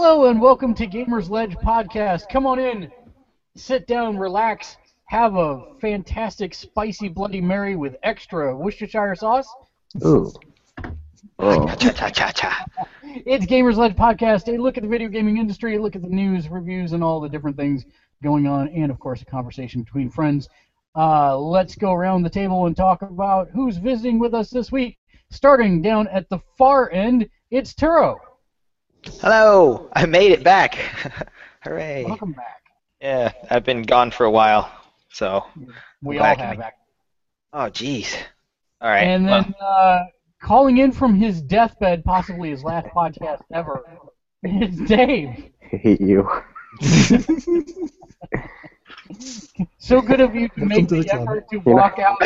Hello and welcome to Gamersledge Podcast. Come on in, sit down, relax, have a fantastic spicy Bloody Mary with extra Worcestershire sauce. Ooh. Oh. Cha. It's Gamersledge Podcast, a look at the video gaming industry, a look at the news, reviews, and all the different things going on, and of course a conversation between friends. Uh, let's go around the table and talk about who's visiting with us this week. Starting down at the far end, it's Turo. Hello, I made it back. Hooray. Welcome back. Yeah, I've been gone for a while, so. We I'm all back. have. Back. Oh, jeez. All right. And well, then uh, calling in from his deathbed, possibly his last podcast ever, it's Dave. hate you. So good of you to Welcome make to the, the club. effort to You're walk out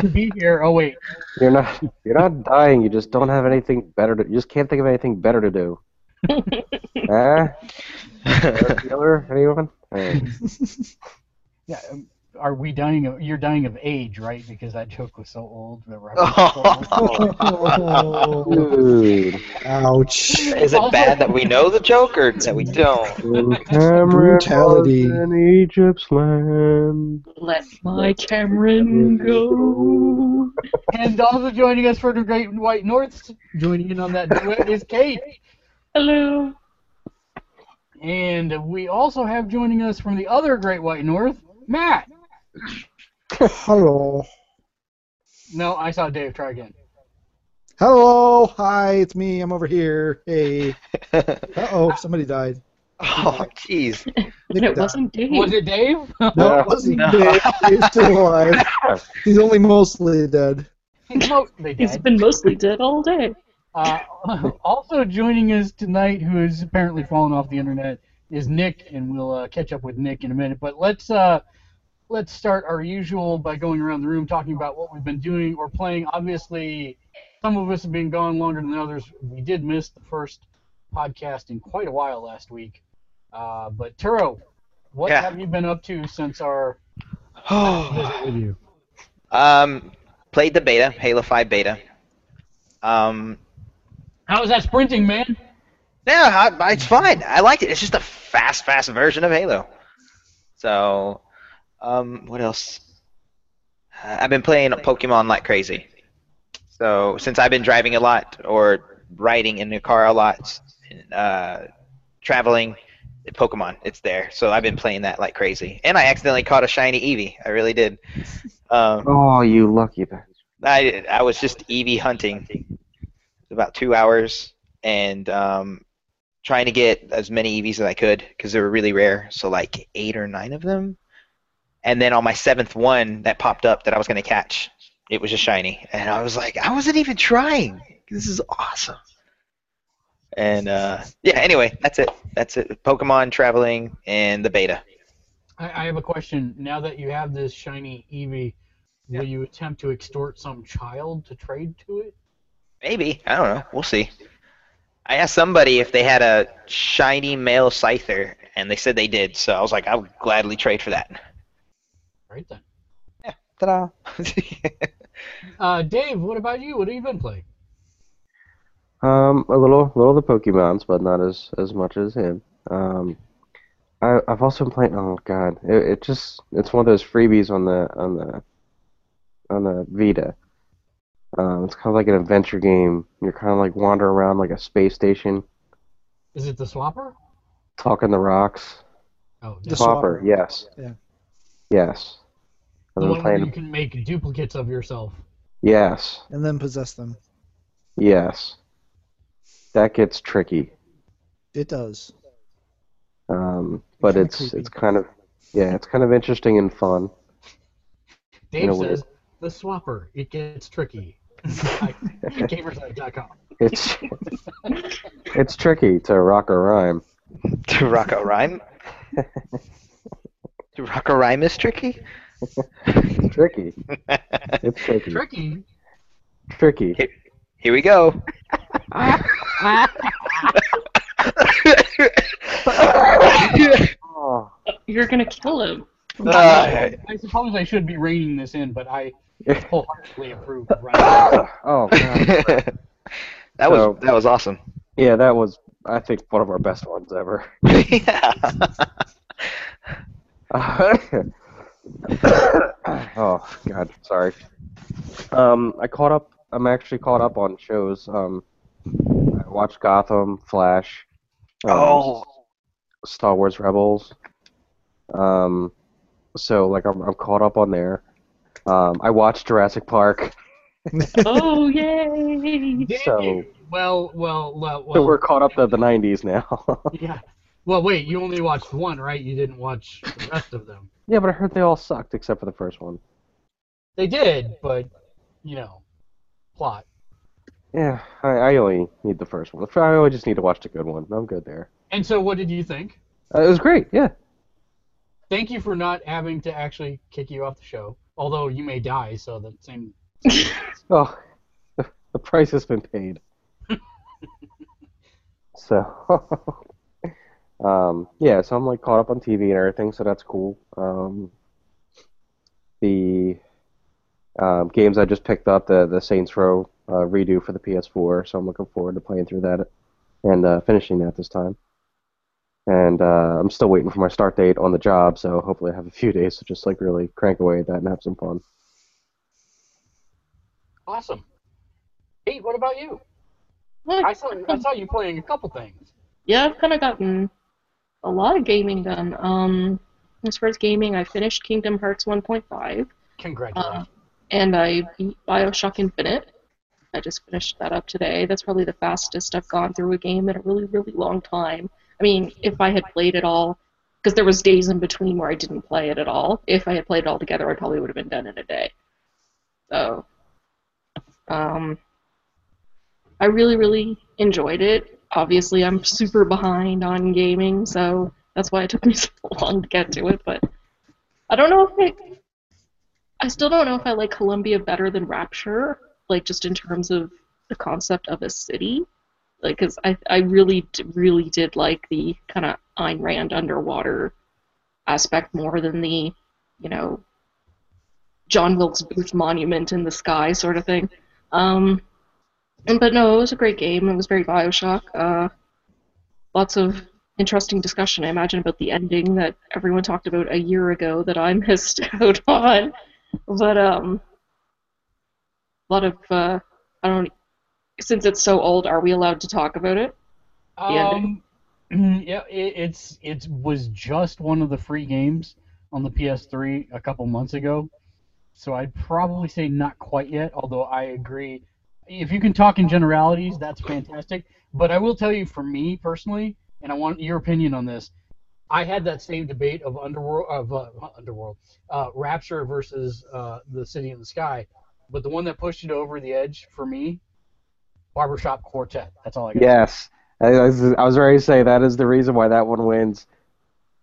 to be here. Oh wait, You're not. You're not dying. You just don't have anything better to. You just can't think of anything better to do. Huh? Killer? Anyone? Hey. yeah. um, Are we dying of? You're dying of age, right? Because that joke was so old. that we're- Oh, Dude. ouch. Is it bad that we know the joke or that we don't? When Cameron Brutality. was in Egypt's land. Let my Cameron go. And also joining us for the Great White North, joining in on that duet is Kate. Hello. And we also have joining us from the other Great White North, Matt. Hello. No, I saw Dave. Try again. Hello. Hi, it's me. I'm over here. Hey. Uh oh, somebody died. oh, jeez. And it wasn't Dave. Was it Dave? No, it wasn't No. Dave. He's still alive. He's only mostly dead. Mostly He's dead. He's been mostly dead all day. Uh, also joining us tonight, who has apparently fallen off the internet, is Nick, and we'll uh, catch up with Nick in a minute. But let's uh, let's start our usual by going around the room talking about what we've been doing or playing. Obviously, some of us have been gone longer than others. We did miss the first podcast in quite a while last week. Uh, but Turo, what Yeah. have you been up to since our visit with you? um, played the beta, Halo 5 beta. Um, How is that sprinting, man? yeah, I, it's fine. I liked it. It's just a fast, fast version of Halo. So, um, what else? Uh, I've been playing Pokemon like crazy. So since I've been driving a lot or riding in the car a lot, uh, traveling, Pokemon, it's there. So I've been playing that like crazy. And I accidentally caught a shiny Eevee. I really did. Um, Oh, you lucky bastard. I I was just Eevee hunting, about two hours, and um, trying to get as many Eevees as I could because they were really rare. So like eight or nine of them, and then on my seventh one that popped up that I was gonna catch, it was a shiny, and I was like, I wasn't even trying. This is awesome. And uh, yeah, anyway, that's it. That's it. Pokemon traveling and the beta. I, I have a question. Now that you have this shiny Eevee, Yeah. will you attempt to extort some child to trade to it? Maybe. I don't know. We'll see. I asked somebody if they had a shiny male Scyther, and they said they did, so I was like, I would gladly trade for that. Right then. Yeah. Ta-da. Uh, Dave, what about you? What have you been playing? Um, a little, little of the Pokemons, but not as as much as him. Um, I I've also been playing. Oh God, it, it just it's one of those freebies on the on the on the Vita. Um, it's kind of like an adventure game. You're kind of like wander around like a space station, Is it the Swapper? talking the rocks. Oh, The no. Swapper, Swapper. yes. Yeah. Yes. I've the been one where playing. you can make duplicates of yourself. Yes. And then possess them. Yes. That gets tricky. It does. Um, but Kinda it's it's kind of yeah, it's kind of interesting and fun. Dave a way. says, the Swapper, it gets tricky. Gamersite.com. It's it's tricky to rock a rhyme. to rock a rhyme? to rock a rhyme is tricky? It's tricky. It's tricky. Tricky? Tricky. Here we go. Oh. You're gonna kill him. Uh, I suppose I should be reining this in, but I wholeheartedly approve of running. oh God. that was that was awesome. Yeah, that was I think one of our best ones ever. yeah. oh God, sorry. Um, I caught up. I'm actually caught up on shows. Um, I watched Gotham, Flash, um, Oh, Star Wars Rebels. Um, so like I'm, I'm caught up on there. Um, I watched Jurassic Park. Oh yay! So- you? Well, well, well, So we're caught up to the 90s now. Yeah. Well, wait. You only watched one, right? You didn't watch the rest of them. yeah, but I heard they all sucked except for the first one. They did, but you know, plot. Yeah, I, I only need the first one. I only just need to watch the good one. I'm good there. And so, what did you think? Uh, it was great. Yeah. Thank you for not having to actually kick you off the show. Although you may die, so the same. Oh, the price has been paid. so, um, yeah, so I'm like caught up on TV and everything, so that's cool. Um, the um, games I just picked up, the the Saints Row uh, redo for the PS4, so I'm looking forward to playing through that and uh, finishing that this time. And uh, I'm still waiting for my start date on the job, so hopefully I have a few days to just like really crank away at that and have some fun. Awesome. Pete, what about you? Well, I saw I saw you playing a couple things. Yeah, I've kind of gotten a lot of gaming done. Um, as far as gaming, I finished Kingdom Hearts 1.5, Congratulations. uh, and I beat Bioshock Infinite. I just finished that up today. That's probably the fastest I've gone through a game in a really, really long time. I mean, if I had played it all, because there was days in between where I didn't play it at all. If I had played it all together, I probably would have been done in a day. So, um, I really, really enjoyed it. Obviously, I'm super behind on gaming, so that's why it took me so long to get to it. But I don't know if I, I still don't know if I like Columbia better than Rapture, like just in terms of the concept of a city. Like, cause I, I really, really did like the kind of Ayn Rand underwater aspect more than the, you know, John Wilkes Booth monument in the sky sort of thing. Um, and, but no, it was a great game. It was very Bioshock. Uh, lots of interesting discussion, I imagine, about the ending that everyone talked about a year ago that I missed out on. But um, a lot of uh, I don't. Since it's so old, are we allowed to talk about it? Um, yeah, it, it's it was just one of the free games on the PS3 a couple months ago, so I'd probably say not quite yet. Although I agree, if you can talk in generalities, that's fantastic. But I will tell you, for me personally, and I want your opinion on this. I had that same debate of Underworld, of uh, Underworld, uh, Rapture versus uh, the City in the Sky, but the one that pushed it over the edge for me, Barbershop Quartet. That's all I got. Yes, I, I was, I was ready to say that is the reason why that one wins.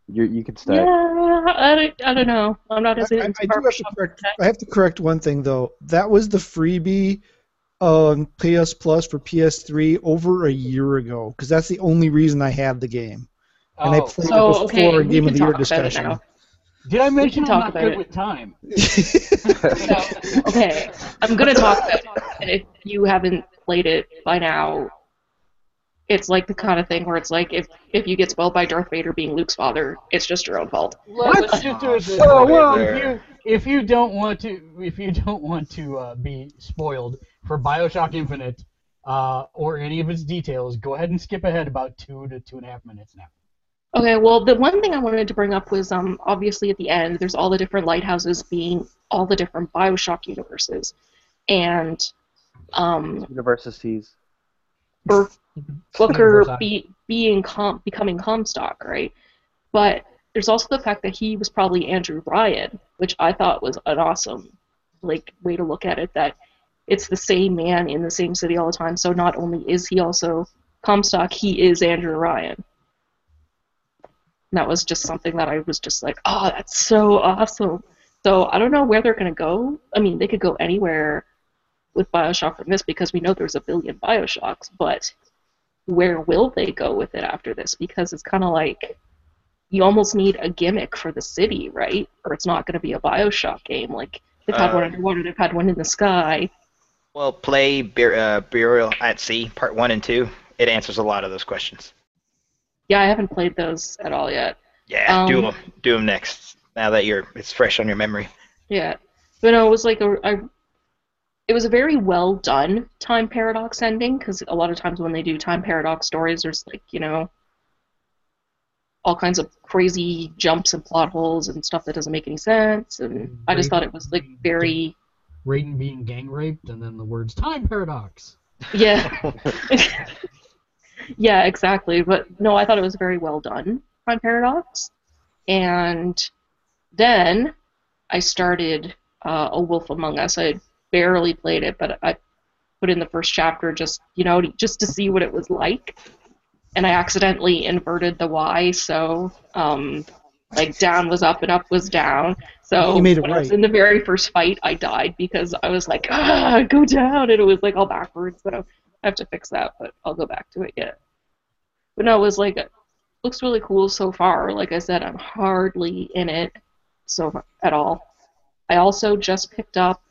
You you can stay. Yeah, I, don't- I don't know. I'm not as I, into I do have to Barbershop correct. Quartet. I have to correct one thing though. That was the freebie on PS Plus for PS3 over a year ago, because that's the only reason I had the game, and I Oh. played So, it okay, before we Game of the Year talk about it discussion. Did I mention can I'm talk not about good it. with time? So, okay, I'm gonna talk about it. If you haven't played it by now, it's like the kind of thing where it's like if if you get spoiled by Darth Vader being Luke's father, it's just your own fault. Let's just do it this Whoa, way. whoa. If you if you don't want to if you don't want to uh, be spoiled for Bioshock Infinite uh, or any of its details, go ahead and skip ahead about two to two and a half minutes now. Okay, well, the one thing I wanted to bring up was um, obviously at the end, there's all the different lighthouses being all the different Bioshock universes, and um, Universities. or Booker be, being com- becoming Comstock, right? But there's also the fact that he was probably Andrew Ryan, which I thought was an awesome like way to look at it. That it's the same man in the same city all the time. So not only is he also Comstock, he is Andrew Ryan. And that was just something that I was just like, oh, that's so awesome. So I don't know where they're gonna go. I mean, they could go anywhere with Bioshock from this because we know there's a billion Bioshocks, but where will they go with it after this? Because it's kind of like you almost need a gimmick for the city, right? Or it's not going to be a Bioshock game. Like they've had one Uh, underwater, they've had one in the sky. Well, play Bur- uh, Burial at Sea, Part 1 and 2. It answers a lot of those questions. Yeah, I haven't played those at all yet. Yeah, do Um, them. Do them next. Now that you're, it's fresh on your memory. Yeah, but no, it was like a, a it was a very well done time paradox ending because a lot of times when they do time paradox stories, there's like you know all kinds of crazy jumps and plot holes and stuff that doesn't make any sense, and I just thought it was like very Raiden being gang raped, and then the words time paradox. yeah yeah exactly. But no, I thought it was very well done time paradox, and then I started uh, A Wolf Among Us. I barely played it, but I put in the first chapter just you know just to see what it was like, and I accidentally inverted the Y, so um, like down was up and up was down. So You made it when I was in the very first fight, I died because I was like ah go down, and it was like all backwards. So I have to fix that, but I'll go back to it yet. But no, it was like looks really cool so far. Like I said, I'm hardly in it so at all. I also just picked up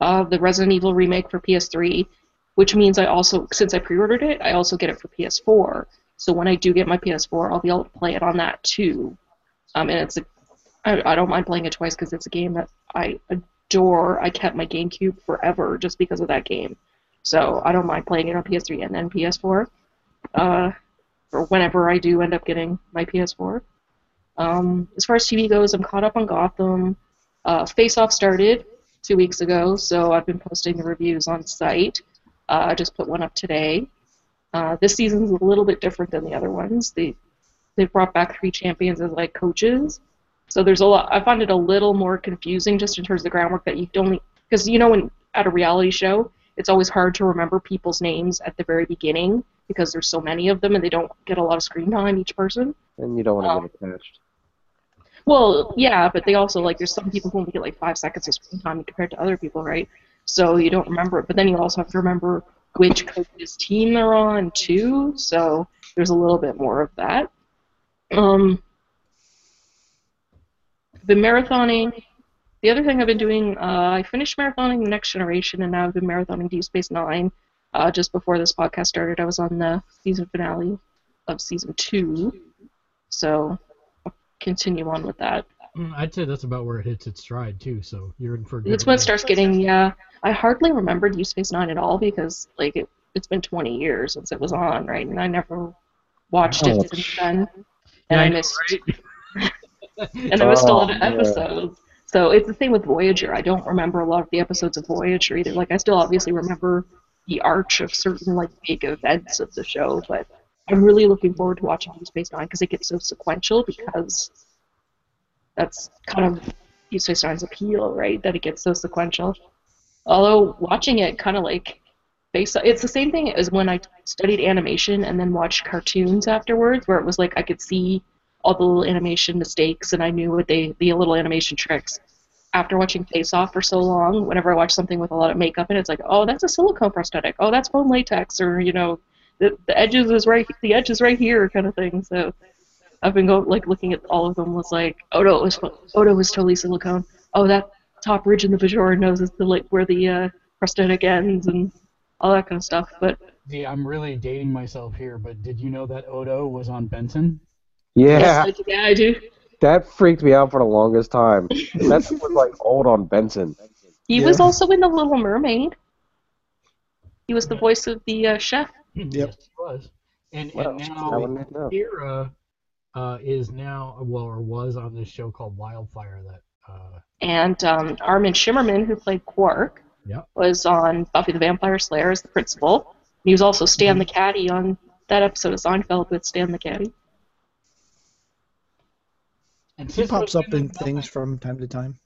uh, the Resident Evil remake for PS3, which means I also, since I pre-ordered it, I also get it for PS4. So when I do get my PS4, I'll be able to play it on that too. Um, and it's a, I, I don't mind playing it twice because it's a game that I adore. I kept my GameCube forever just because of that game. So I don't mind playing it on PS3 and then PS4. Uh, or whenever I do end up getting my PS4. Um, as far as TV goes, I'm caught up on Gotham. Uh, Face Off started two weeks ago, so I've been posting the reviews on site. Uh, I just put one up today. Uh, this season's a little bit different than the other ones. They they've brought back three champions as like coaches, so there's a lot. I find it a little more confusing just in terms of the groundwork that you don't because you know when at a reality show, it's always hard to remember people's names at the very beginning because there's so many of them and they don't get a lot of screen time each person. And you don't want to Um, get attached. Well, yeah, but they also like there's some people who only get like five seconds of screen time compared to other people, right? So you don't remember it. But then you also have to remember which coach's team they're on too. So there's a little bit more of that. Um, been marathoning. The other thing I've been doing, uh, I finished marathoning the Next Generation, and now I've been marathoning Deep Space Nine. Uh, just before this podcast started, I was on the season finale of season two, so continue on with that. Mm, I'd say that's about where it hits its stride too. So you're in for. a good It's when it starts getting yeah. I hardly remembered Deep Space Nine at all because like it, it's been 20 years since it was on, right? And I never watched it since then, and Yeah, I know, missed right? and I missed a lot Oh, of yeah. episodes. So it's the same with Voyager. I don't remember a lot of the episodes of Voyager either. Like I still obviously remember the arch of certain like big events of the show, but I'm really looking forward to watching Deep Space Nine because it gets so sequential because that's kind of Deep Space Nine's appeal, right? That it gets so sequential. Although watching it kind of like based it's the same thing as when I studied animation and then watched cartoons afterwards, where it was like I could see all the little animation mistakes and I knew what they the little animation tricks. After watching Face Off for so long, whenever I watch something with a lot of makeup it, it's like, oh, that's a silicone prosthetic. Oh, that's foam latex, or you know, the the edges is right, the edge is right here, kind of thing. So I've been going like looking at all of them was like, oh no, it was oh no, it was totally silicone. Oh, that top ridge in the Bajoran nose is the like where the uh, prosthetic ends and all that kind of stuff. But See, I'm really dating myself here, but did you know that Odo was on Benson? Yeah, yes, I, yeah, I do. that freaked me out for the longest time. That was like old on Benson. He Yeah. was also in The Little Mermaid. He was the voice of the uh, chef. Yes, he was. And, Well, and now wouldn't. Kira uh, is now, well, or was on this show called Wildfire that. Uh, And um, Armin Shimerman, who played Quark, Yep. was on Buffy the Vampire Slayer as the principal. He was also Stan the Caddy on that episode of Seinfeld with Stan the Caddy. and He Sisko's pops up in on nothing. things from time to time.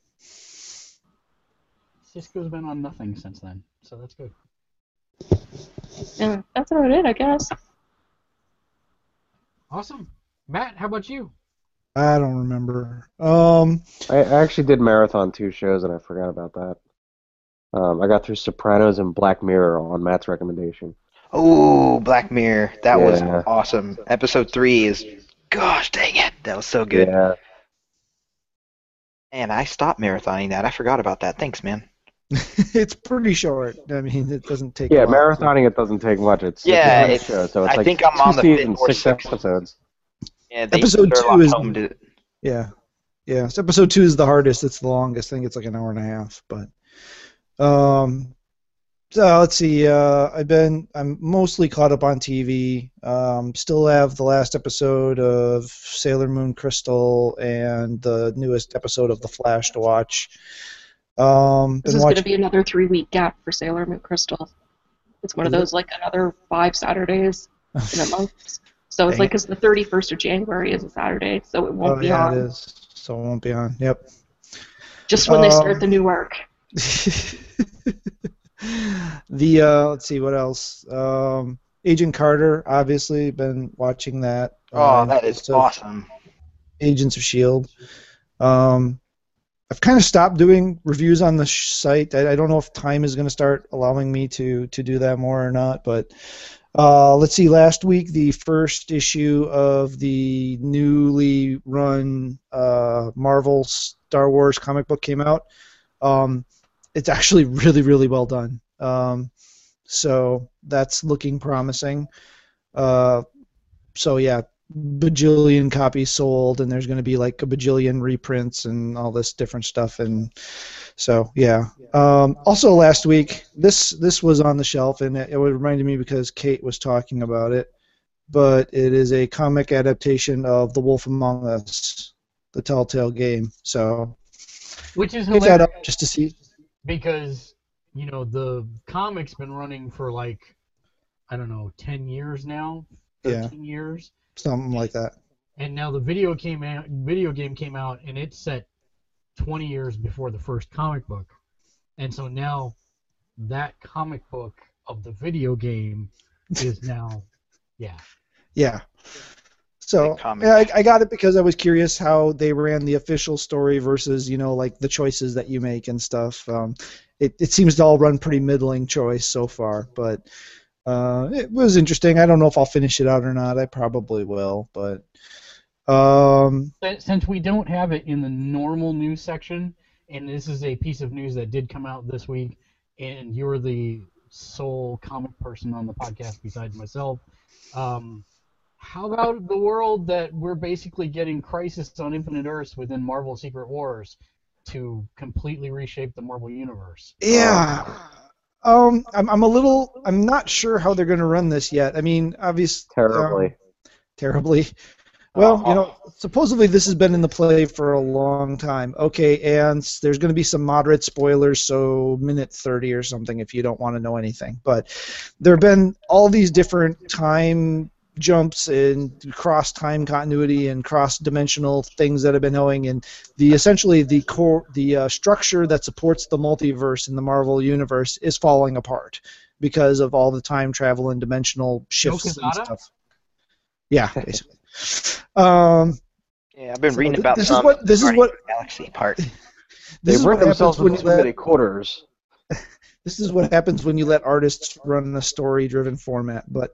Sisko's been on nothing since then, so that's good. And that's about it, I guess. Awesome. Matt, how about you? I don't remember. Um, I I actually did marathon two shows and I forgot about that. Um, I got through Sopranos and Black Mirror on Matt's recommendation. Oh, Black Mirror. That was awesome. Episode three is, gosh dang it, that was so good. Yeah, Man, I stopped marathoning that. I forgot about that. Thanks, man. it's pretty short. I mean, it doesn't take. yeah, a marathoning it doesn't take much. It's Yeah, it's, it's- show, so it's I like think I'm on the fifth or six sixth. episodes. Yeah, Episode two is- Holmes did. Yeah, yeah. So episode two is the hardest. It's the longest. I think it's like an hour and a half. But um, so let's see. Uh, I've been. I'm mostly caught up on TV. Um, still have the last episode of Sailor Moon Crystal and the newest episode of The Flash to watch. Um, This been is going to be another three week gap for Sailor Moon Crystal. It's one of Is it? those like another five Saturdays in a month. So it's Dang like because the 31st of January is a Saturday, so it won't Oh be yeah, on it is. So it won't be on. Yep. just when they Um, start the new arc. the uh, let's see what else. Um, Agent Carter, obviously, been watching that. Oh, Uh, that is so awesome. Agents of Shield. Um, I've kind of stopped doing reviews on the site. I, I don't know if time is going to start allowing me to to do that more or not. But uh, let's see. Last week, the first issue of the newly run uh, Marvel Star Wars comic book came out. Um, it's actually really, really well done. Um, so that's looking promising. Uh, so yeah, bajillion copies sold, and there's going to be like a bajillion reprints and all this different stuff. And so yeah. Um, also last week, this this was on the shelf, and it, it reminded me because Kate was talking about it. But it is a comic adaptation of The Wolf Among Us, the Telltale game. So Which is pick that up just to see. because you know the comic's been running for like I don't know ten years now, Yeah. years, Something like that. and now the video came out. Video game came out, and it's set twenty years before the first comic book, and so now that comic book of the video game is now, yeah. Yeah. So yeah, I, I got it because I was curious how they ran the official story versus you know like the choices that you make and stuff. Um, it it seems to all run pretty middling choice so far, but uh, it was interesting. I don't know if I'll finish it out or not. I probably will, but um, Since- Since we don't have it in the normal news section, and this is a piece of news that did come out this week, and you're the sole comic person on the podcast besides myself. Um, how about the world that we're basically getting Crisis on Infinite Earths within Marvel Secret Wars to completely reshape the Marvel Universe? yeah. Um, Um, I'm, I'm a little. I'm not sure how they're going to run this yet. I mean, obviously, um, Terribly. terribly. Well, Oh. you know, supposedly this has been in the play for a long time. Okay, and there's going to be some moderate spoilers, so minute 30 or something if you don't want to know anything. But there have been all these different time jumps and cross time continuity and cross dimensional things that have been going and the essentially the core the uh, structure that supports the multiverse in the Marvel universe is falling apart because of all the time travel and dimensional shifts and Quesada? stuff. Yeah, basically. Um, Yeah, I've been So reading th- about this is what- this is what- Galaxy part. this They've is what themselves when into you many quarters. this is what happens when you let artists run a story-driven format. But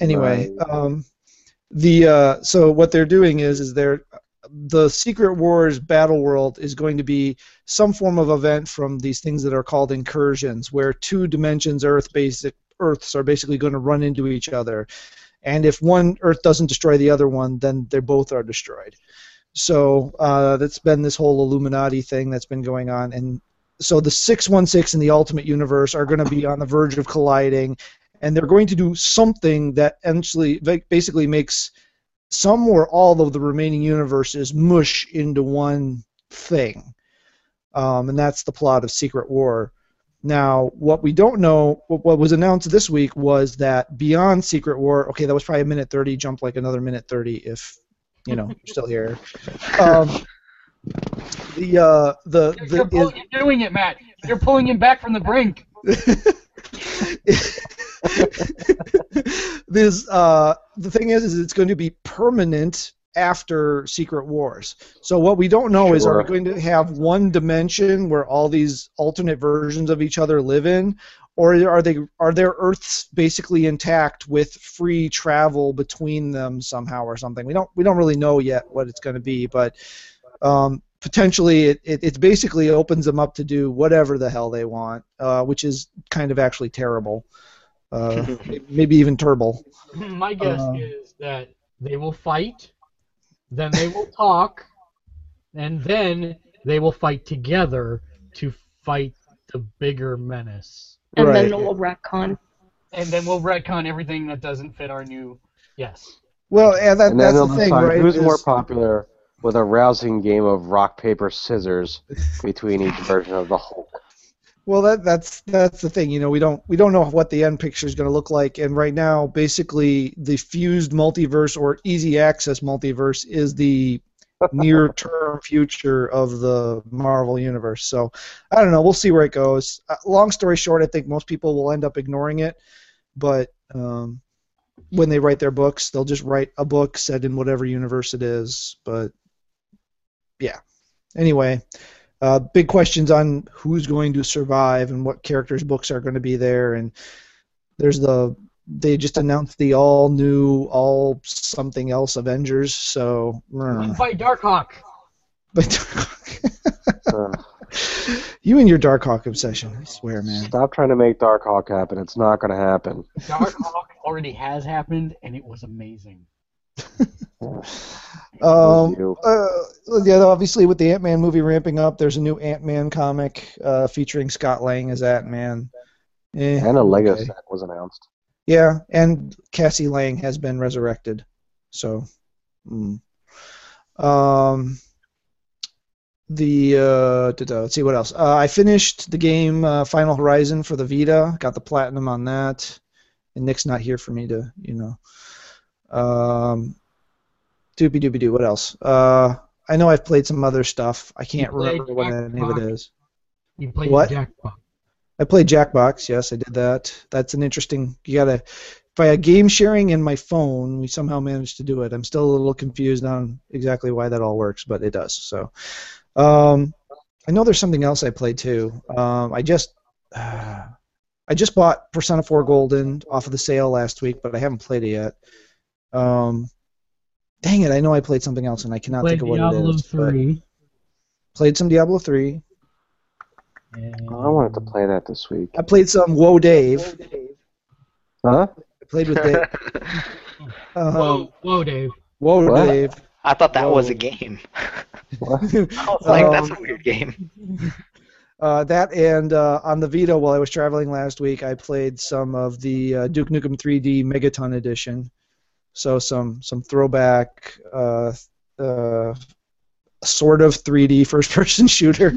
anyway, Right. um, the uh, so what they're doing is is they're the Secret Wars battle world is going to be some form of event from these things that are called incursions, where two dimensions, Earth basic Earths, are basically going to run into each other, and if one Earth doesn't destroy the other one, then they both are destroyed. So uh, that's been this whole Illuminati thing that's been going on, and so the 616 and the Ultimate Universe are going to be on the verge of colliding, and they're going to do something that eventually basically makes some or all of the remaining universes mush into one thing. Um, and that's the plot of Secret War. Now, what we don't know, what, was announced this week was that beyond Secret War, okay, that was probably a minute 30, jump like another minute 30 if, you know, you're still here. Um, the, uh, the, the, you're, pull- you're doing it, Matt. You're pulling him back from the brink. this uh, the thing is, is it's going to be permanent after Secret Wars. So what we don't know is, are we going to have one dimension where all these alternate versions of each other live in, or are they are their Earths basically intact with free travel between them somehow or something? We don't we don't really know yet what it's going to be, but um, potentially it, it, it basically opens them up to do whatever the hell they want, uh, which is kind of actually terrible. Uh, maybe even terrible. My guess Uh, is that they will fight, then they will talk, and then they will fight together to fight the bigger menace. And Right. then we'll retcon. And then we'll retcon everything that doesn't fit our new. Yes. Well, yeah, that, and that's the thing, decide right? who's more popular with a rousing game of rock paper scissors between each version of the Hulk. Well, that that's that's the thing. You know, we don't we don't know what the end picture is going to look like, and right now, basically, the fused multiverse or easy access multiverse is the near-term future of the Marvel universe. So, I don't know. We'll see where it goes. Uh, long story short, I think most people will end up ignoring it, but um, when they write their books, they'll just write a book set in whatever universe it is. But yeah. Anyway, uh, big questions on who's going to survive and what characters' books are going to be there. And there's the they just announced the all new, all something else Avengers. So, mm. Fight Darkhawk. but Darkhawk. you and your Darkhawk obsession, I swear, man. Stop trying to make Darkhawk happen. It's not going to happen. Darkhawk already has happened, and it was amazing. Um, uh, yeah, obviously with the Ant Man movie ramping up, there's a new Ant Man comic uh, featuring Scott Lang as Ant Man. Eh, And a Lego okay. set was announced. Yeah, and Cassie Lang has been resurrected. So, mm. um, the uh, let's see what else. Uh, I finished the game uh, Final Horizon for the Vita. Got the platinum on that. And Nick's not here for me to, you know. Um, doopy doopy doo. What else? Uh, I know I've played some other stuff. I can't remember what any of it is. You played What? Jackbox. I played Jackbox. Yes, I did that. That's an interesting. You gotta via game sharing in my phone. We somehow managed to do it. I'm still a little confused on exactly why that all works, but it does. So, um, I know there's something else I played too. Um, I just. I just bought Persona 4 Golden off of the sale last week, but I haven't played it yet. Um, dang it! I know I played something else, and I cannot Played think of what Diablo it is. but 3. Played some Diablo 3. and- I wanted to play that this week. I played some Whoa Dave. Huh? I played with Dave. Um, Whoa, whoa, Dave. Whoa, What? Dave. I thought that was a game. What? I was like, that's a Um, weird game. Uh, that and uh, on the Vita while I was traveling last week, I played some of the uh, Duke Nukem 3D Megaton Edition. So some some throwback, uh, uh, sort of 3D first-person shooter.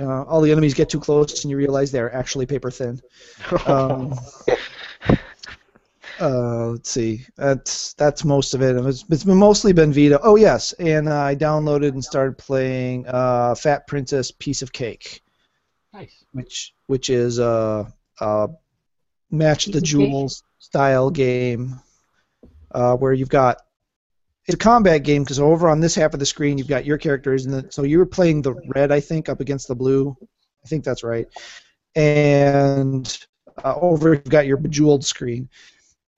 uh, all the enemies get too close, and you realize they're actually paper thin. Um, uh, let's see. That's that's most of it. It's, it's mostly been Vita. Oh yes, and uh, I downloaded and started playing uh, Fat Princess Piece of Cake, Nice. which which is a, a match Piece the jewels style game, uh, where you've got it's a combat game because over on this half of the screen you've got your characters, and so you were playing the red, I think, up against the blue. I think that's right. And uh, over you've got your bejeweled screen,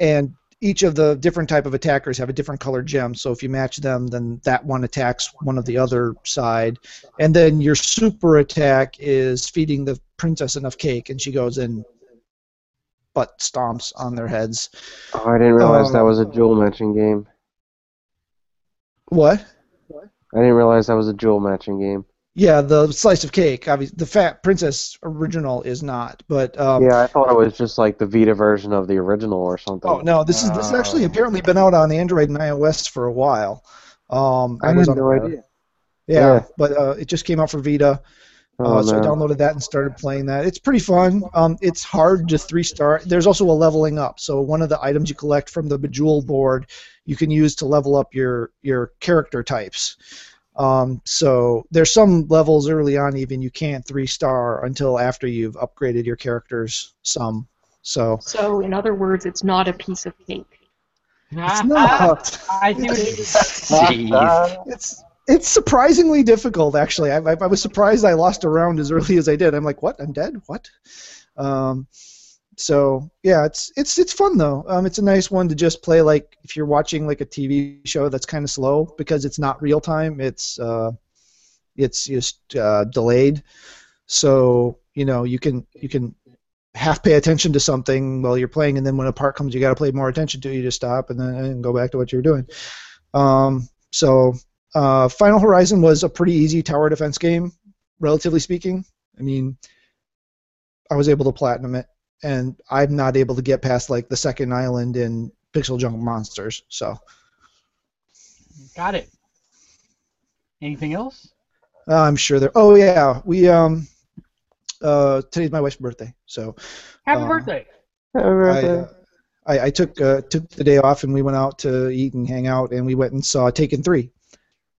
and each of the different type of attackers have a different colored gem. So if you match them, then that one attacks one of the other side, and then your super attack is feeding the princess enough cake, and she goes in butt stomps on their heads. Oh, I didn't realize that Um, was a jewel matching game. What? I didn't realize that was a jewel matching game. Yeah, the slice of cake. Obviously, the Fat Princess original is not, but um, Yeah, I thought it was just like the Vita version of the original or something. Oh no, this is this has actually apparently been out on Android and iOS for a while. Um, I was had no idea. Yeah, Yeah. but uh, it just came out for Vita, Oh, uh, so I downloaded that and started playing that. It's pretty fun. Um, it's hard to three star. There's also a leveling up. So one of the items you collect from the Bejeweled board, you can use to level up your your character types. Um, so there's some levels early on even you can't three star until after you've upgraded your characters some. So So, in other words, it's not a piece of cake. it's not. I see what you Jeez. It's it's surprisingly difficult, actually. I, I, I was surprised I lost a round as early as I did. I'm like, what? I'm dead? What? Um, so yeah, it's it's it's fun though. Um, it's a nice one to just play like if you're watching like a TV show that's kind of slow because it's not real time. It's uh, it's just uh, delayed. So you know you can you can half pay attention to something while you're playing, and then when a part comes, you got to pay more attention to. You just stop and then and go back to what you're doing. Um, so uh, Final Horizon was a pretty easy tower defense game, relatively speaking. I mean, I was able to platinum it, and I'm not able to get past like the second island in Pixel Junk Monsters. So Got it. Anything else? uh, I'm sure there. Oh yeah, we um, uh, today's my wife's birthday, so Happy Uh, birthday. I, uh, I, I took uh, took the day off and we went out to eat and hang out, and we went and saw Taken Three.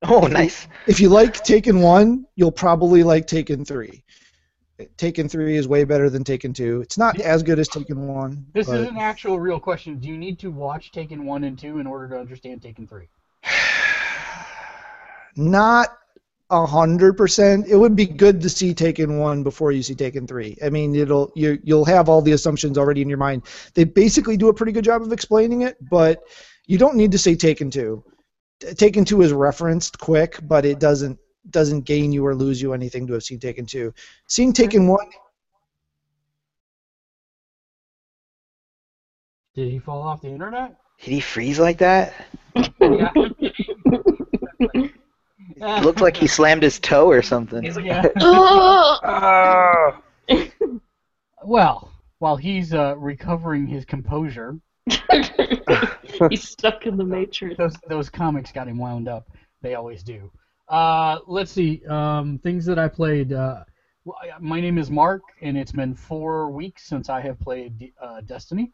Oh, nice. If you like Taken One, you'll probably like Taken Three. Taken Three is way better than Taken Two. It's not as good as Taken One. This but is an actual real question. Do you need to watch Taken 1 and 2 in order to understand Taken 3? not a hundred percent. It would be good to see Taken One before you see Taken Three. I mean, it'll you you'll have all the assumptions already in your mind. They basically do a pretty good job of explaining it, but you don't need to say Taken Two. T- Taken Two is referenced quick, but it doesn't doesn't gain you or lose you anything to have seen Taken Two. Seeing Taken One, Did he fall off the internet? Did he freeze like that? Yeah. It looked like he slammed his toe or something. yeah. Ugh! Well, while he's uh, recovering his composure, He's stuck in the matrix. those those comics got him wound up. They always do. Uh, let's see. Um, things that I played. Uh, my name is Mark, and it's been four weeks since I have played uh, Destiny.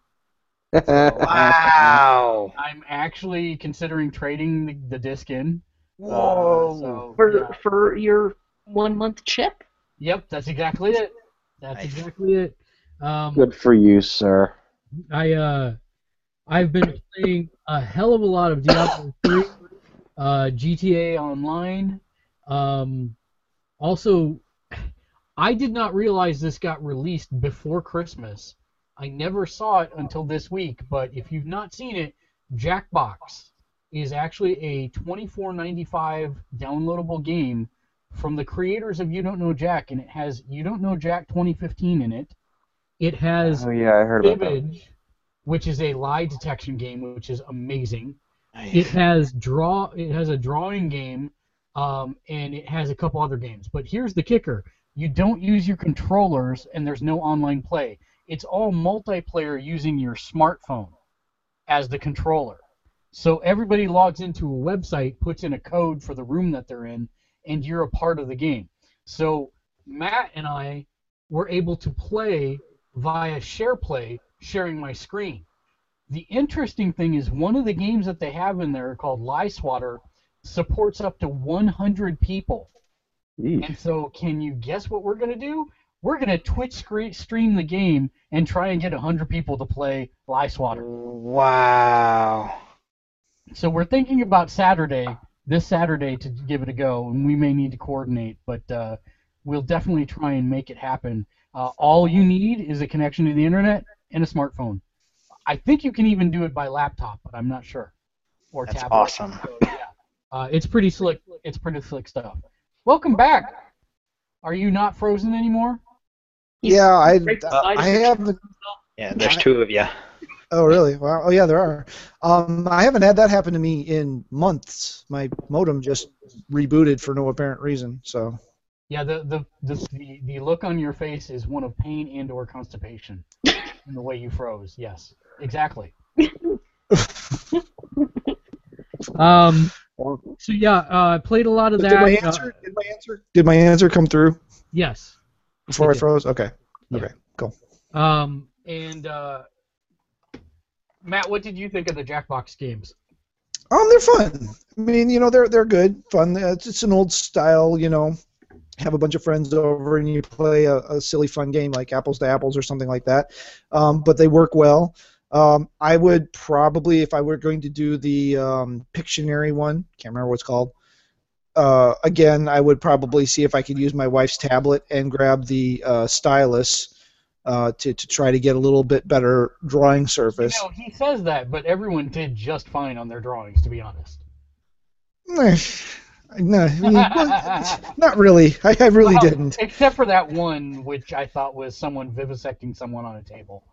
Wow. I'm actually considering trading the, the disc in. Uh, Whoa. so, For yeah. for your one month chip? Yep, that's exactly it. That's Nice. exactly it. Um, Good for you, sir. I uh, I've been playing a hell of a lot of Diablo 3, uh, GTA Online. Um, also, I did not realize this got released before Christmas. I never saw it until this week. But if you've not seen it, Jackbox is actually a $24.95 downloadable game from the creators of You Don't Know Jack, and it has You Don't Know Jack 2015 in it. It has Oh yeah, I heard about that. Fibbage, which is a lie detection game, which is amazing. It has draw. It has a drawing game, um, and it has a couple other games. But here's the kicker: you don't use your controllers, and there's no online play. It's all multiplayer using your smartphone as the controller. So everybody logs into a website, puts in a code for the room that they're in, and you're a part of the game. So Matt and I were able to play via SharePlay, sharing my screen. The interesting thing is one of the games that they have in there called Lie Swatter supports up to 100 people. Yeesh. And so, can you guess what we're going to do? We're going to Twitch stream the game and try and get 100 people to play Lie Swatter. Wow. So, we're thinking about Saturday, this Saturday, to give it a go, and we may need to coordinate, but uh, we'll definitely try and make it happen. Uh, all you need is a connection to the internet and a smartphone. I think you can even do it by laptop, but I'm not sure. Or That's tablet. awesome. So, yeah. Uh, it's pretty slick. It's pretty slick stuff. Welcome back. Are you not frozen anymore? Yeah, I right beside I haven't. Yeah, there's two of you. Oh really? Wow. Oh yeah, there are. Um, I haven't had that happen to me in months. My modem just rebooted for no apparent reason. So. Yeah. The the the, the, the look on your face is one of pain and or constipation. in the way you froze. Yes. Exactly. um. So yeah, uh, I played a lot of Did that. my uh, answer? Did my answer? Did my answer come through yes. before It I did. froze? Okay. Yeah. Okay. Cool. Um. And uh, Matt, what did you think of the Jackbox games? Um, they're fun. I mean, you know, they're they're good, fun. Uh, It's, it's an old style, you know. Have a bunch of friends over and you play a, a silly, fun game like Apples to Apples or something like that. Um, but they work well. Um, I would probably, if I were going to do the um, Pictionary one, can't remember what it's called. Uh, again, I would probably see if I could use my wife's tablet and grab the uh, stylus uh, to to try to get a little bit better drawing You surface. know, he says that, but everyone did just fine on their drawings, to be honest. No, I mean, well, not really. I, I really Well, didn't. Except for that one, which I thought was someone vivisecting someone on a table.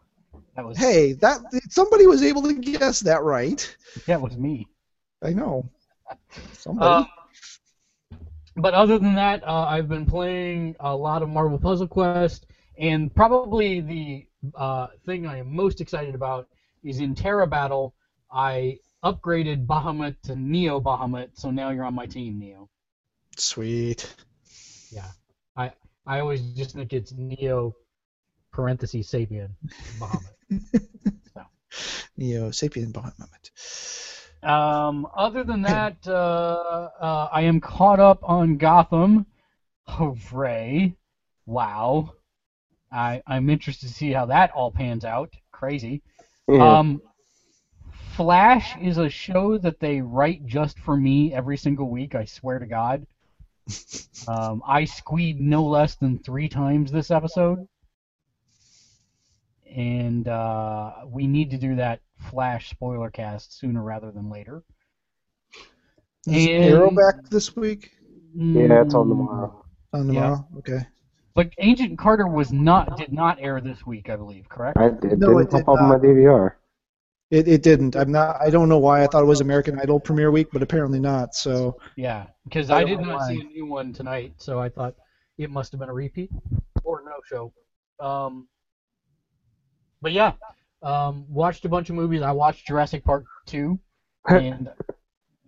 That was Hey, that somebody was able to guess that right. that was me. I know. Somebody. Uh, but other than that, uh, I've been playing a lot of Marvel Puzzle Quest, and probably the uh, thing I am most excited about is in Terra Battle. I upgraded Bahamut to Neo Bahamut, so now you're on my team, Neo. Sweet. Yeah. I I always just think it's Neo parentheses Sapien Bahamut. Neo Sapien Bahamut. Um, other than that, uh, uh, I am caught up on Gotham. Hooray! Wow. I I'm interested to see how that all pans out. Crazy. Yeah. Um, Flash is a show that they write just for me every single week. I swear to God. Um, I squeed no less than three times this episode, and uh, we need to do that Flash spoiler cast sooner rather than later. Is And- Arrow back this week? yeah, it's on Mm, tomorrow. On tomorrow? Okay. But Agent Carter was not did not air this week, I believe. Correct? I, it No, it didn't did pop up on my. DVR. It, it didn't. I'm not. I don't know why. I thought it was American Idol premiere week, but apparently not. So Yeah, because I I, did not why. see a new one tonight, so I thought it must have been a repeat or no show. Um, but yeah, um, watched a bunch of movies. I watched Jurassic Park two, and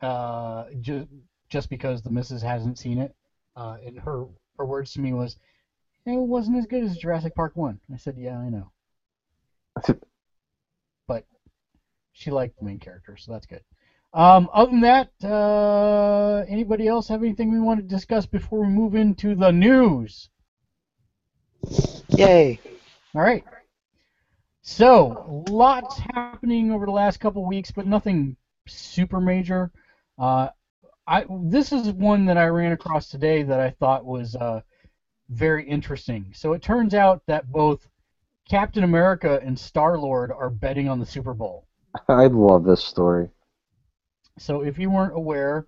uh, just just because the missus hasn't seen it, uh, and her her words to me was, "It wasn't as good as Jurassic Park one." I said, "Yeah, I know." She liked the main character, so that's good. Um, other than that, uh, anybody else have anything we want to discuss before we move into the news? Yay! All right. So, lots happening over the last couple weeks, but nothing super major. Uh, I this is one that I ran across today that I thought was uh, very interesting. So it turns out that both Captain America and Star Lord are betting on the Super Bowl. I love this story. So if you weren't aware,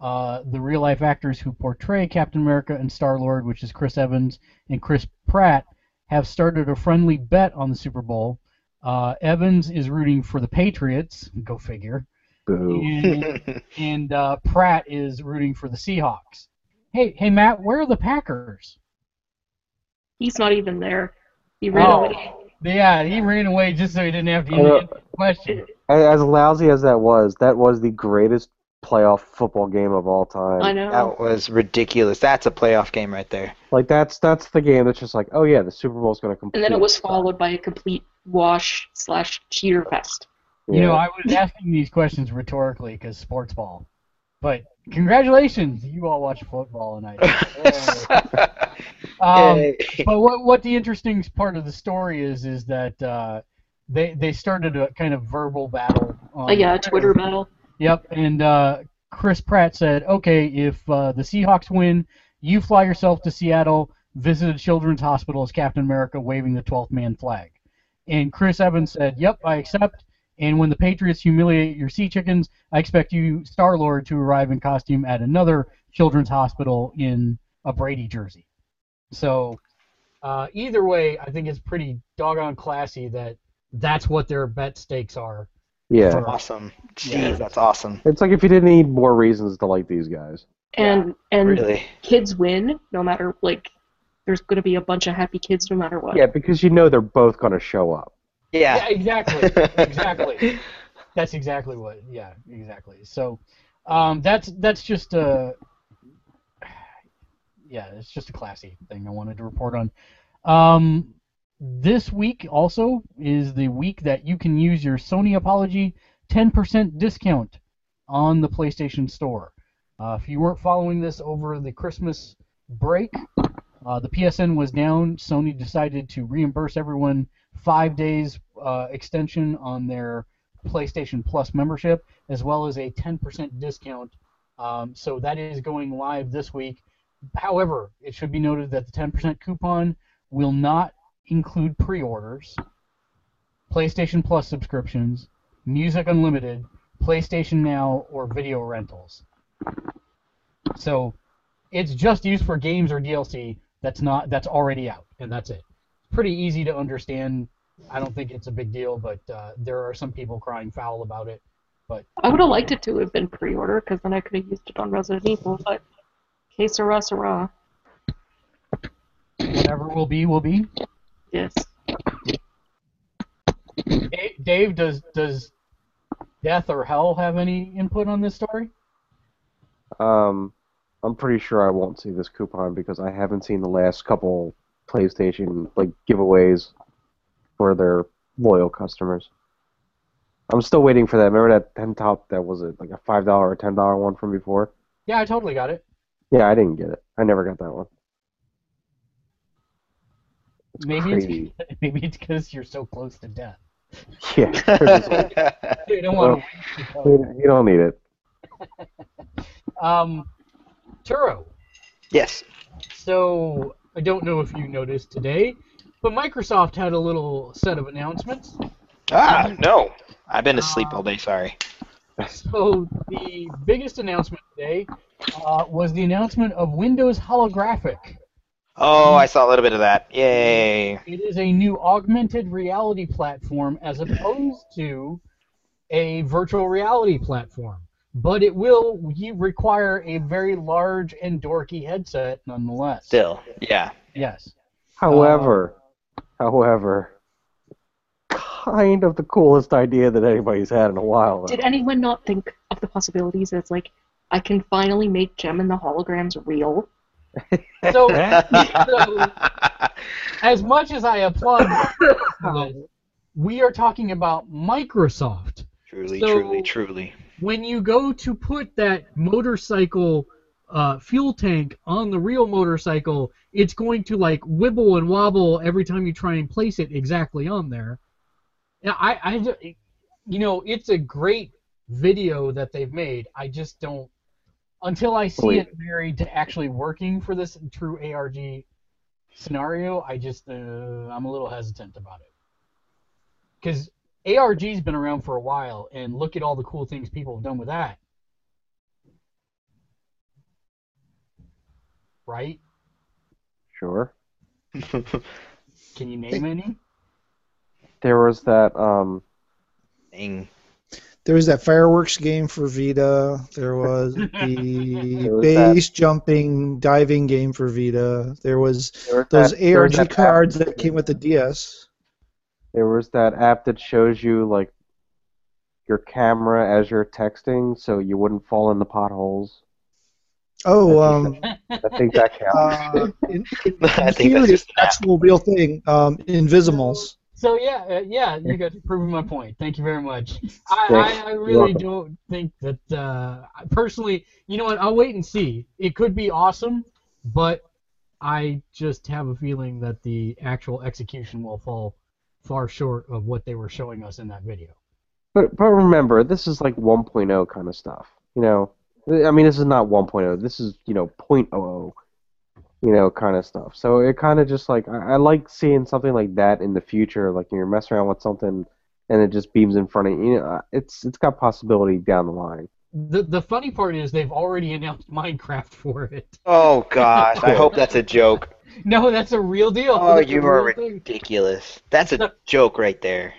uh, the real life actors who portray Captain America and Star Lord, which is Chris Evans and Chris Pratt, have started a friendly bet on the Super Bowl. Uh, Evans is rooting for the Patriots, go figure, Boo. and, and uh, Pratt is rooting for the Seahawks. Hey, hey, Matt, where are the Packers? He's not even there. He ran Oh. away. Yeah, he ran away just so he didn't have to Uh, answer the question. As lousy as that was, that was the greatest playoff football game of all time. I know. That was ridiculous. That's a playoff game right there. Like that's that's the game that's just like, oh yeah, the Super Bowl's gonna complete. And then it was followed by a complete wash slash cheater fest. You know, I was asking these questions rhetorically because sports ball. But congratulations, you all watch football tonight. Yay. Um, but what what the interesting part of the story is is that uh, they they started a kind of verbal battle. On Uh, yeah, a Twitter battle. Yep, and uh, Chris Pratt said, "Okay, if uh, the Seahawks win, you fly yourself to Seattle, visit a children's hospital as Captain America, waving the 12th man flag." And Chris Evans said, "Yep, I accept." And when the Patriots humiliate your sea chickens, I expect you, Star Lord, to arrive in costume at another children's hospital in a Brady jersey. So, uh, either way, I think it's pretty doggone classy that that's what their bet stakes are. yeah. awesome. Jeez, Yeah. that's awesome. It's like if you didn't need more reasons to like these guys. And and Really. kids win no matter like there's gonna be a bunch of happy kids no matter what. Yeah, because you know they're both gonna show up. Yeah. exactly. exactly. That's exactly what. Yeah, exactly. So, um, that's that's just a. Yeah, it's just a classy thing I wanted to report on. Um, this week also is the week that you can use your Sony Apology 10% discount on the PlayStation Store. Uh, if you weren't following this over the Christmas break, uh, the PSN was down. Sony decided to reimburse everyone five days uh, extension on their PlayStation Plus membership, as well as a 10% discount. Um, so that is going live this week. However, it should be noted that the 10% coupon will not include pre-orders, PlayStation Plus subscriptions, Music Unlimited, PlayStation Now, or video rentals. So it's just used for games or DLC that's not that's already out, and that's it. Pretty easy to understand. I don't think it's a big deal, but uh, there are some people crying foul about it. But I would have liked it to have been pre-order because then I could have used it on Resident Evil. But que sera, sera. Whatever will be, will be. Yes. Dave, does does death or hell have any input on this story? Um, I'm pretty sure I won't see this coupon because I haven't seen the last couple PlayStation like giveaways for their loyal customers. I'm still waiting for that. Remember that ten top that was it like a five dollar or ten dollar one from before? Yeah, I totally got it. Yeah, I didn't get it. I never got that one. It's Maybe crazy. it's maybe it's because you're so close to death. Yeah, You don't want to. you you don't need it. Um, Turo. yes. So I don't know if you noticed today, but Microsoft had a little set of announcements. Ah, no. I've been asleep all day. Sorry. So the biggest announcement today uh, was the announcement of Windows Holographic. Oh, I saw a little bit of that. Yay. It is a new augmented reality platform as opposed to a virtual reality platform. But it will require a very large and dorky headset nonetheless. Still. Yeah. Yes. However, however, kind of the coolest idea that anybody's had in a while. Did anyone not think of the possibilities that it's like I can finally make Jem and the holograms real? So, so as much as I applaud this, we are talking about Microsoft. truly, So- truly, truly. When you go to put that motorcycle uh, fuel tank on the real motorcycle, it's going to like wibble and wobble every time you try and place it exactly on there. Yeah, I, I, you know, it's a great video that they've made. I just don't until I see Wait. it married to actually working for this true ARG scenario. I just uh, I'm a little hesitant about it because ARG's been around for a while, and look at all the cool things people have done with that. Right? Sure. Can you name any? There was that um Dang. There was that fireworks game for Vita. There was the There was that- base jumping diving game for Vita. There was there was those that, there was ARG that cards that came with the DS. There was that app that shows you like your camera as you're texting, so you wouldn't fall in the potholes. Oh, um, I think that counts. uh, in, in, I in think that's theory, just an actual real thing. Um, Invisimals. So yeah, uh, yeah, you guys proving my point. Thank you very much. I, I, I really don't think that. Uh, personally, you know what? I'll wait and see. It could be awesome, but I just have a feeling that the actual execution will fall far short of what they were showing us in that video. But but remember, this is like 1.0 kind of stuff. You know, I mean, this is not 1.0. This is you know 0.00. You know, kind of stuff. So it kind of just like I, I like seeing something like that in the future. Like you're messing around with something, and it just beams in front of you. You know, uh, it's it's got possibility down the line. The the funny part is they've already announced Minecraft for it. Oh gosh, I hope that's a joke. No, that's a real deal. Oh, That's you real are thing. ridiculous. That's a joke right there.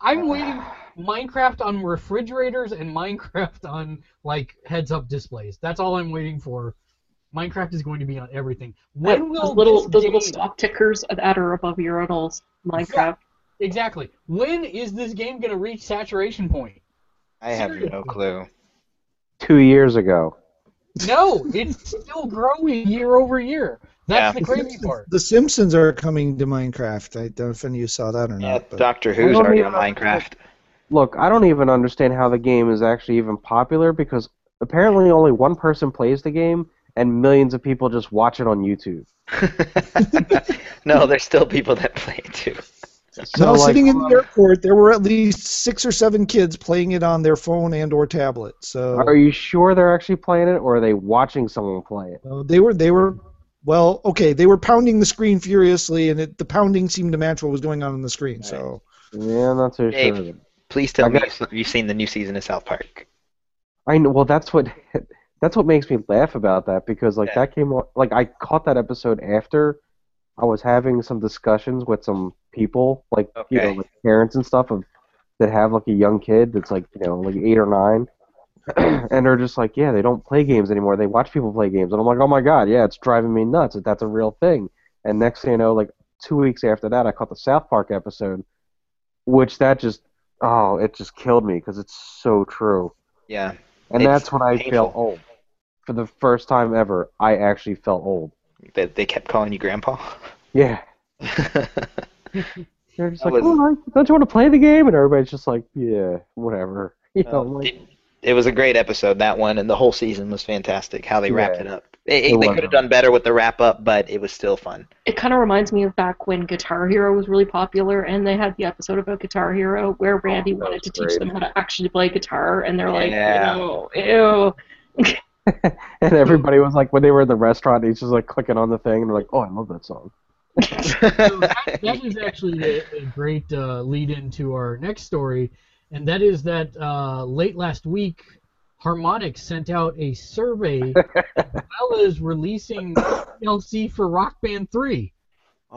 I'm waiting Minecraft on refrigerators and Minecraft on like heads-up displays. That's all I'm waiting for. Minecraft is going to be on everything. When will those little this those little stock tickers that are above urinals, Minecraft. Exactly. When is this game going to reach saturation point? I have no clue. Two years ago. No, it's still growing year over year. That's Yeah. the crazy part. The Simpsons are coming to Minecraft. I don't know if any of you saw that or Yeah, not. But Doctor Who's already on Minecraft. Look, I don't even understand how the game is actually even popular because apparently only one person plays the game and millions of people just watch it on YouTube. no, there's still people that play it too. So, no, like, sitting in the airport, there were at least six or seven kids playing it on their phone and or tablet. So Are you sure they're actually playing it, or are they watching someone play it? uh, they were they were well, okay, they were pounding the screen furiously, and it, the pounding seemed to match what was going on on the screen. So Yeah, I'm not so Dave. sure. Please tell I me got- you've- you've seen the new season of South Park. I know. Well, that's what that's what makes me laugh about that because like Yeah. that came on like I caught that episode after I was having some discussions with some people like you know Okay. like parents and stuff of that have like a young kid that's like you know like eight or nine and they're just like yeah they don't play games anymore they watch people play games and I'm like oh my god yeah it's driving me nuts that that's a real thing and next thing you know like two weeks after that I caught the South Park episode which that just oh it just killed me because it's so true Yeah. and It's that's when I painful. felt old. For the first time ever, I actually felt old. They, they kept calling you grandpa. Yeah. They're just That like, was- oh, don't you want to play the game? And everybody's just like, yeah, whatever. You know, like, it, it was a great episode that one, and the whole season was fantastic. How they wrapped it up. It, It they could have done better with the wrap up, but it was still fun. It kind of reminds me of back when Guitar Hero was really popular, and they had the episode about Guitar Hero where oh, Randy that wanted was to teach them how to actually play guitar, and they're like, Yeah. ew, ew. and everybody was like, when they were in the restaurant, he's just like clicking on the thing, and they're like, oh, I love that song. So that, that is actually a, a great uh, lead into our next story, and that is that uh, late last week, Harmonix sent out a survey as well as releasing DLC for Rock Band 3.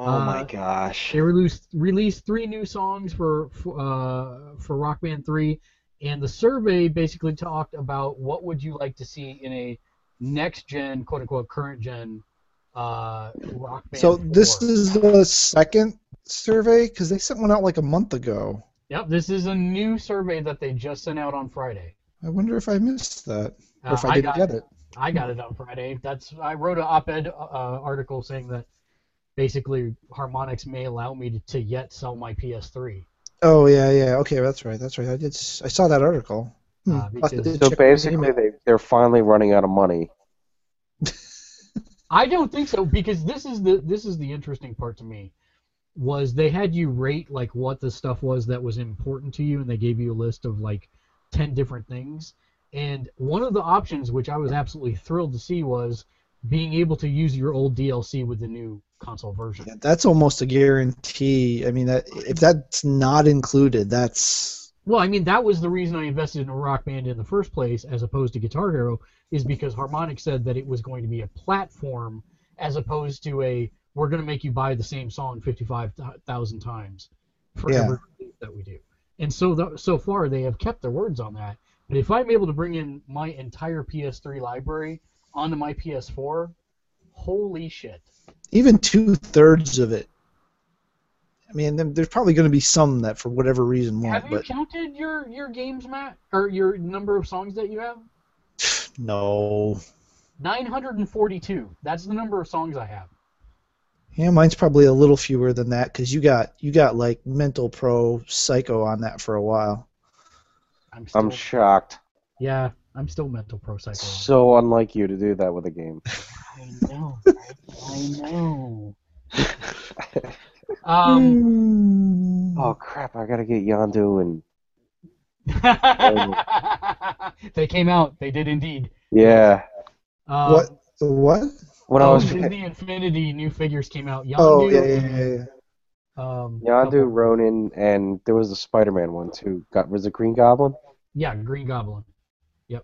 oh my Uh, gosh. They released released three new songs for for, uh, for Rock Band 3, and the survey basically talked about what would you like to see in a next gen, quote unquote, current gen uh, Rock Band. So this 4. is the second survey because they sent one out like a month ago. Yep, this is a new survey that they just sent out on Friday. I wonder if I missed that or if Uh, I didn't got, get it. I got it on Friday. That's I wrote an op-ed uh, article saying that basically Harmonix may allow me to, to yet sell my PS3. Oh yeah, yeah. Okay, that's right. That's right. I did. s- I saw that article. Hmm. Uh, I'll have to because- check So basically, they, they're finally running out of money. I don't think so because this is the this is the interesting part to me was they had you rate like what the stuff was that was important to you and they gave you a list of like 10 different things and one of the options which I was absolutely thrilled to see was being able to use your old DLC with the new console version. Yeah, that's almost a guarantee. I mean, that if that's not included, that's Well, I mean, that was the reason I invested in a rock band in the first place, as opposed to Guitar Hero, is because Harmonix said that it was going to be a platform, as opposed to a we're going to make you buy the same song 55,000 times for Yeah. every that we do. And so, the, so far, they have kept their words on that. But if I'm able to bring in my entire PS3 library onto my PS4, holy shit! Even two thirds of it. I mean, there's probably going to be some that, for whatever reason, won't. Have you But counted your your games, Matt, or your number of songs that you have? no, 942. That's the number of songs I have. yeah, mine's probably a little fewer than that because you got you got like Mental Pro Psycho on that for a while. I'm still, I'm shocked. yeah, I'm still mental pro psycho. So unlike you to do that with a game. I know. I know. Um. Oh crap! I gotta get Yondu and they came out. They did indeed. yeah. Um, what? What? When I oh, was Disney Infinity new figures came out. Yondu, Oh yeah, yeah, yeah, yeah. Um, Yondu, couple- Ronin, and there was a Spider-Man one too. Got was it Green Goblin? Yeah, Green Goblin.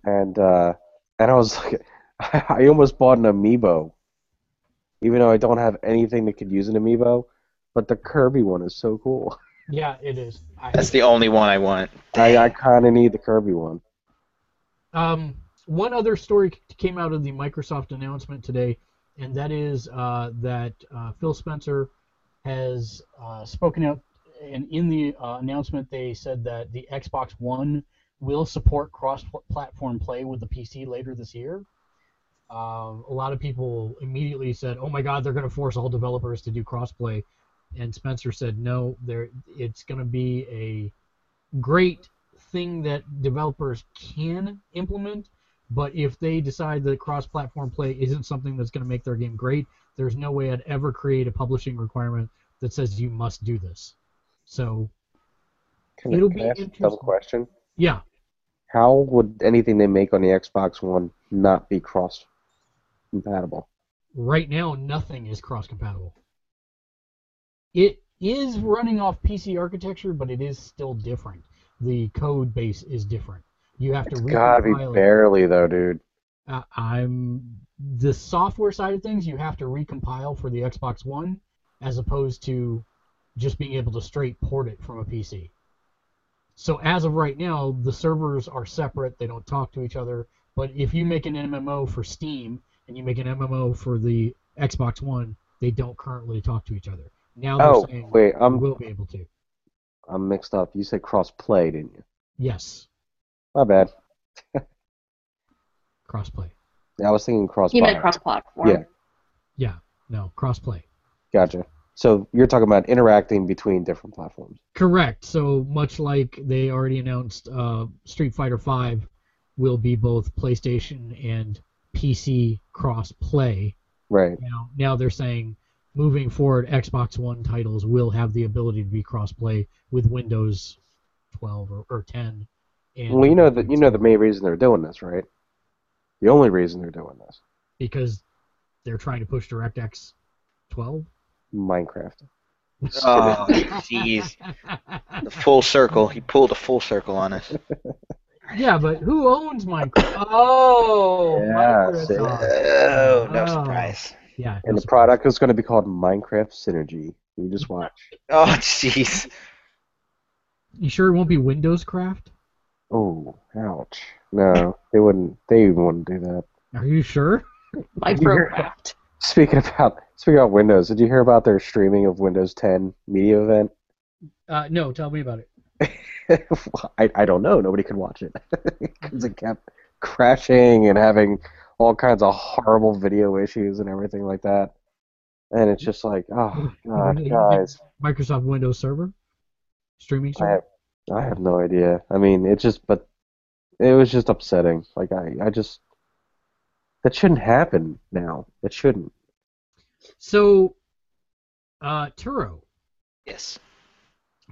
And uh, and I was like, I almost bought an amiibo, even though I don't have anything that could use an amiibo. But the Kirby one is so cool. Yeah, it is. I, That's the only one I want. I, I kind of need the Kirby one. Um, one other story came out of the Microsoft announcement today, and that is uh, that uh, Phil Spencer has uh, spoken out. And in the uh, announcement, they said that the Xbox One will support cross-platform play with the PC later this year. Um, a lot of people immediately said, "Oh my God, they're going to force all developers to do crossplay," and Spencer said, "No, there. It's going to be a great thing that developers can implement, but if they decide that cross-platform play isn't something that's going to make their game great, there's no way I'd ever create a publishing requirement that says you must do this. So, Can, It'll can be I ask a question? Yeah, How would anything they make on the Xbox One not be cross compatible? right now nothing is cross-compatible. It is running off PC architecture, but it is still different. The code base is different. You have to It's gotta be recompile it. barely though, dude. uh, I'm the software side of things. You have to recompile for the Xbox One, as opposed to just being able to straight port it from a PC. So as of right now, the servers are separate. They don't talk to each other. But if you make an MMO for Steam and you make an MMO for the Xbox One, they don't currently talk to each other. Now they're Oh, saying wait, I'm um, will be able to. I'm mixed up. You said cross play, didn't you? Yes, My bad. cross-play. Yeah, I was thinking cross He meant cross-platform. Yeah. Yeah, No, cross-play. Gotcha. So you're talking about interacting between different platforms. Correct. So much like they already announced, uh, Street Fighter V will be both PlayStation and PC cross-play. Right. Now, now they're saying moving forward, Xbox One titles will have the ability to be cross-play with Windows 12 or, or 10. And Well, you know that you know the main reason they're doing this, right? The only reason they're doing this, because they're trying to push DirectX 12. Minecraft. Oh, jeez. The full circle. He pulled a full circle on us. yeah, but who owns Minecraft? Oh, Yeah, see? Microsoft. Oh, no Oh. surprise. Yeah, And no the product is going to be called Minecraft Synergy. You just watch. Oh, jeez. You sure it won't be Windows Craft? Oh, ouch. No, they wouldn't. They wouldn't do that. Are you sure? Microcraft. Speaking about speaking about Windows, did you hear about their streaming of Windows 10 media event? Uh, no, tell me about it. I, I don't know. Nobody could watch it because it kept crashing and having all kinds of horrible video issues and everything like that. And it's just like, oh god, guys, Microsoft Windows Server? Streaming I have, I have no idea. I mean, it just, but it was just upsetting. Like I, I just that shouldn't happen now. It shouldn't. So, uh, Turo, Yes.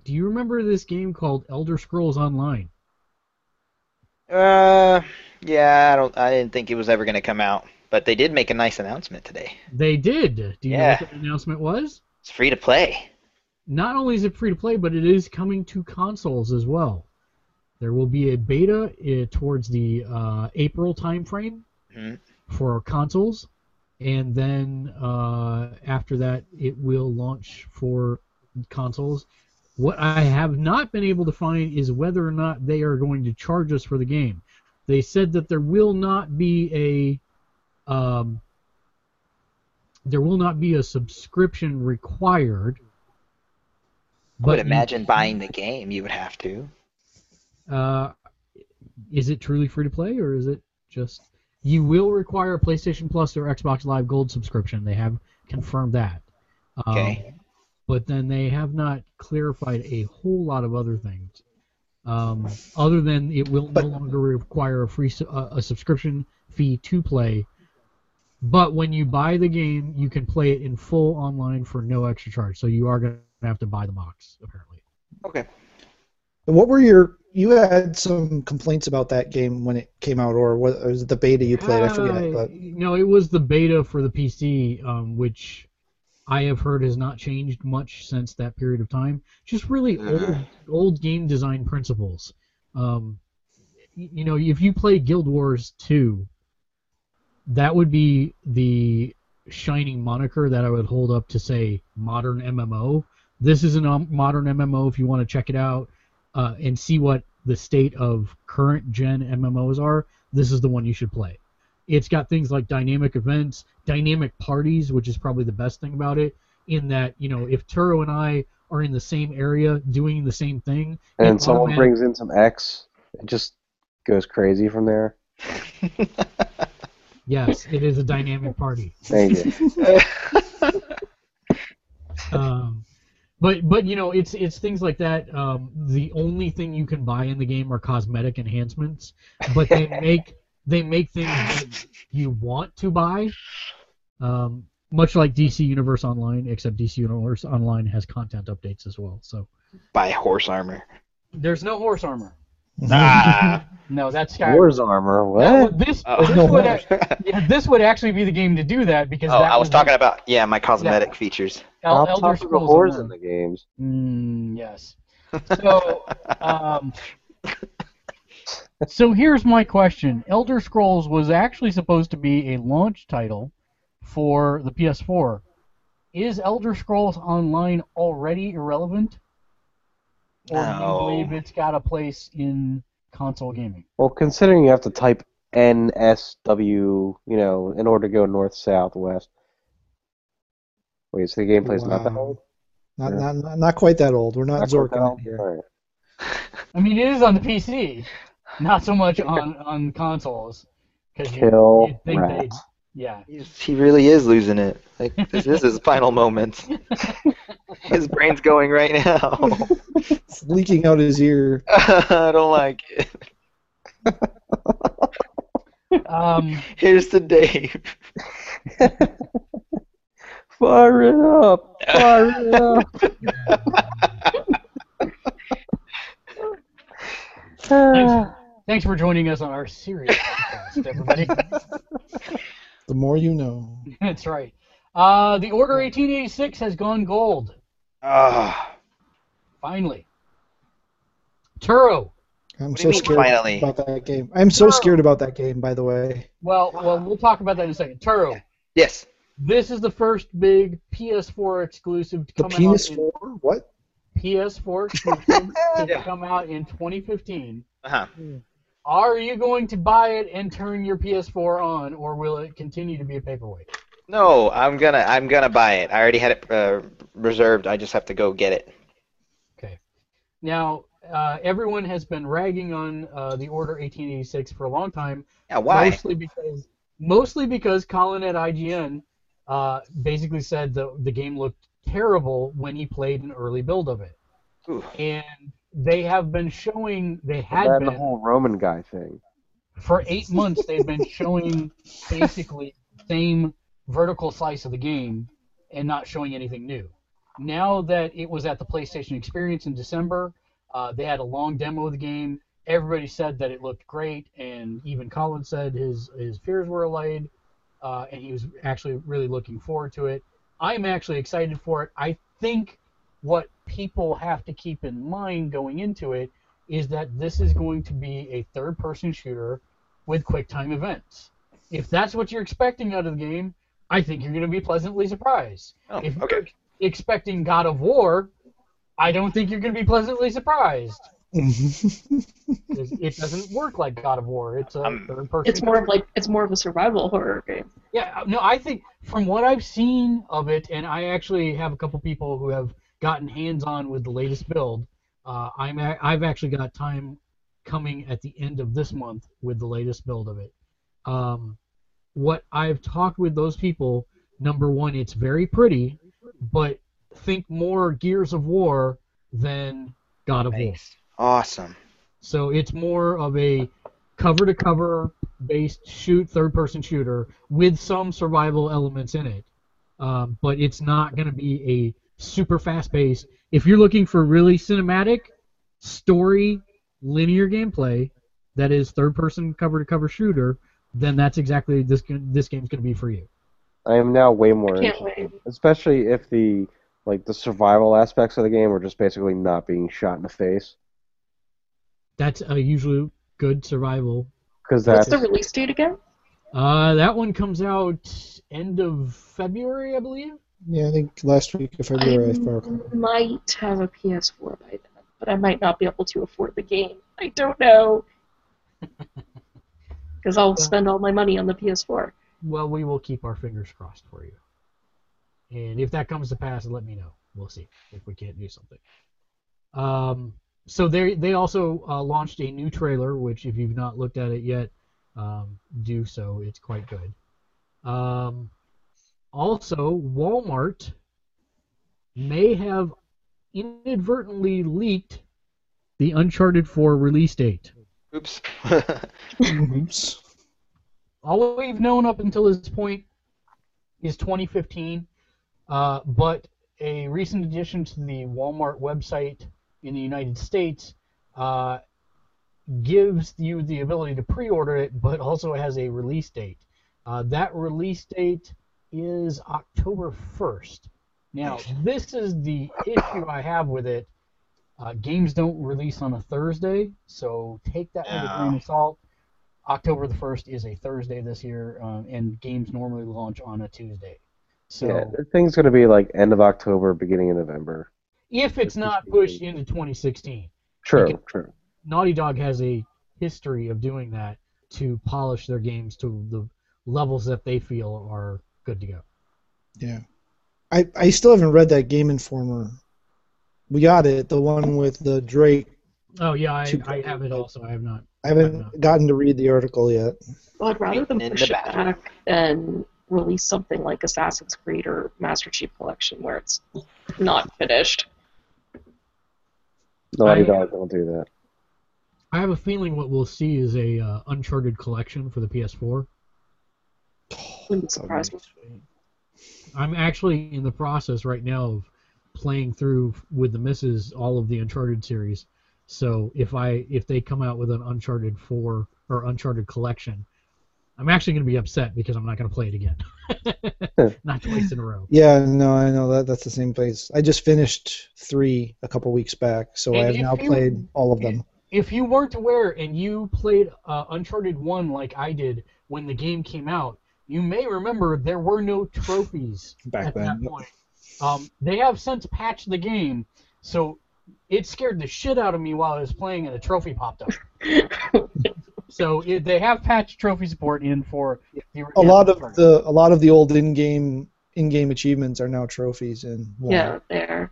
do you remember this game called Elder Scrolls Online? Uh, yeah, I don't. I didn't think it was ever gonna come out, but they did make a nice announcement today. They did. Do you Yeah. know what the announcement was? It's free to play. Not only is it free to play, but it is coming to consoles as well. There will be a beta uh, towards the uh, April timeframe Mhm. For consoles, and then uh, after that, it will launch for consoles. What I have not been able to find is whether or not they are going to charge us for the game. They said that there will not be a um, there will not be a subscription required. I would imagine can- buying the game. You would have to. Uh, is it truly free to play, or is it just? You will require a PlayStation Plus or Xbox Live Gold subscription. They have confirmed that. Um, Okay. but then they have not clarified a whole lot of other things. Um, other than it will But- no longer require a free su- uh, a subscription fee to play. But when you buy the game, you can play it in full online for no extra charge. So you are going to have to buy the box apparently. Okay. And what were your? You had some complaints about that game when it came out, or was, or was it the beta you played? I forget. Uh, But no, it was the beta for the PC, um, which I have heard has not changed much since that period of time. Just really old, Mhm. old game design principles. Um, you know, if you play Guild Wars 2, that would be the shining moniker that I would hold up to say modern MMO. This is a um, modern MMO if you want to check it out uh, and see what the state of current gen MMOs are. This is the one you should play. It's got things like dynamic events, dynamic parties, which is probably the best thing about it. In that, you know, if Turo and I are in the same area doing the same thing, And it someone automatic- brings in some X, it just goes crazy from there. yes, it is a dynamic party. Thank you. um, but but you know it's it's things like that. Um, the only thing you can buy in the game are cosmetic enhancements, but they make they make things that you want to buy. Um, much like DC Universe Online, except DC Universe Online has content updates as well. So Buy horse armor. there's no horse armor. Ah. No, that's Skyrim. Wars armor. What? would- this Oh. this would yeah, this would actually be the game to do that because Oh, that I was talking be about yeah, my cosmetic features. El- Top Elder top of the Scrolls whores in the games. Mm, yes. So, um, so here's my question: Elder Scrolls was actually supposed to be a launch title for the PS4. Is Elder Scrolls Online already irrelevant? Or do you believe it's got a place in console gaming? Well, considering you have to type NSW, you know, in order to go north, south, west. Wait, so the gameplay's not that old? Not, Yeah. not, not, not quite that old. We're not, Not quite Zorking it here. Alright. I mean, it is on the PC, not so much on on consoles. Because you, you'd think they, rats. Yeah. He's, he really is losing it. Like this is his final moments. His brain's going right now. It's leaking out his ear. I don't like it. Um, Here's to Dave. Fire it up! Fire it up! thanks, thanks for joining us on our serious podcast, everybody. The more you know. That's right. Uh, the Order 1886 has gone gold. Ah, Finally. Turo. I'm What so mean, scared finally? about that game. I'm so No. scared about that game, by the way. Well, well, we'll talk about that in a second. Turo. yes. This is the first big PS4 exclusive to The come penis out in four? What? PS4 exclusive to Yeah. come out in 2015. Uh-huh. Are you going to buy it and turn your PS4 on, or will it continue to be a paperweight? No, I'm gonna I'm gonna buy it. I already had it uh, reserved. I just have to go get it. Okay. Now, uh, everyone has been ragging on uh, the Order 1886 for a long time, Yeah, why? mostly because mostly because Colin at IGN uh, basically said the the game looked terrible when he played an early build of it, Ooh. and they have been showing they had and the whole Roman guy thing. for eight months they've been showing basically the same vertical slice of the game and not showing anything new. Now that it was at the PlayStation Experience in December, uh, they had a long demo of the game. Everybody said that it looked great, and even Colin said his his fears were allayed, uh, and he was actually really looking forward to it. I'm actually excited for it. I think what people have to keep in mind going into it is that this is going to be a third person shooter with quick time events. If that's what you're expecting out of the game, I think you're going to be pleasantly surprised. Oh, if okay. you're expecting God of War, I don't think you're going to be pleasantly surprised. It doesn't work like God of War. It's a Um, third person. It's more of like it's more of a survival horror game. Yeah, no, I think from what I've seen of it, and I actually have a couple people who have gotten hands-on with the latest build. Uh, I'm a- I've actually got time coming at the end of this month with the latest build of it. Um, what I've talked with those people, number one, it's very pretty, but think more Gears of War than God of War. Nice. Awesome. So it's more of a cover to cover based shoot third person shooter with some survival elements in it. Um, but it's not going to be a super fast paced. If you're looking for really cinematic story linear gameplay that is third person cover to cover shooter, then that's exactly this this game's going to be for you. I am now way more interested, especially if the like the survival aspects of the game are just basically not being shot in the face. That's a usually good survival. Because What's that's the release date again? Uh, that one comes out end of February, I believe. Yeah, I think last week of February, if I recall. I might have a PS4 by then, but I might not be able to afford the game. I don't know. Because I'll spend all my money on the PS4. Well, we will keep our fingers crossed for you. And if that comes to pass, let me know. We'll see if we can't do something. Um, so they they also uh, launched a new trailer, which if you've not looked at it yet, um, do so. It's quite good. Um, also, Walmart may have inadvertently leaked the Uncharted 4 release date. Oops. Oops. all we've known up until this point is 2015, uh, but a recent addition to the Walmart website in the United States uh, gives you the ability to pre-order it, but also has a release date. Uh, that release date is October 1st. Now, this is the issue I have with it. Uh, games don't release on a Thursday, so take that with a grain of salt. October the 1st is a Thursday this year, uh, and games normally launch on a Tuesday. So yeah, the thing's gonna be like end of October, beginning of November. if it's not pushed into 2016, True, can- true. Naughty Dog has a history of doing that to polish their games to the levels that they feel are good to go. Yeah. I, I still haven't read that Game Informer. We got it, the one with the Drake. Oh yeah, I, I have it also. I have not. I haven't gotten to read the article yet. Well, I'd rather them push the it back and release something like Assassin's Creed or Master Chief Collection where it's not finished. Naughty I- Dog don't do that. I have a feeling what we'll see is a uh, Uncharted collection for the PS4. Wouldn't surprise me. I'm actually in the process right now of playing through with the missus all of the Uncharted series. So if I if they come out with an Uncharted 4 or Uncharted collection, I'm actually going to be upset because I'm not going to play it again. not twice in a row. Yeah, no, I know that that's the same place. I just finished three a couple weeks back, so And I have now you- played all of them. If you weren't aware and you played uh, Uncharted 1 like I did when the game came out, you may remember there were no trophies Back at then. that point. Um, they have since patched the game, so it scared the shit out of me while I was playing and a trophy popped up. so it, they have patched trophy support in for the A lot of Uncharted. the a lot of the old in-game in-game achievements are now trophies and one. Yeah, there.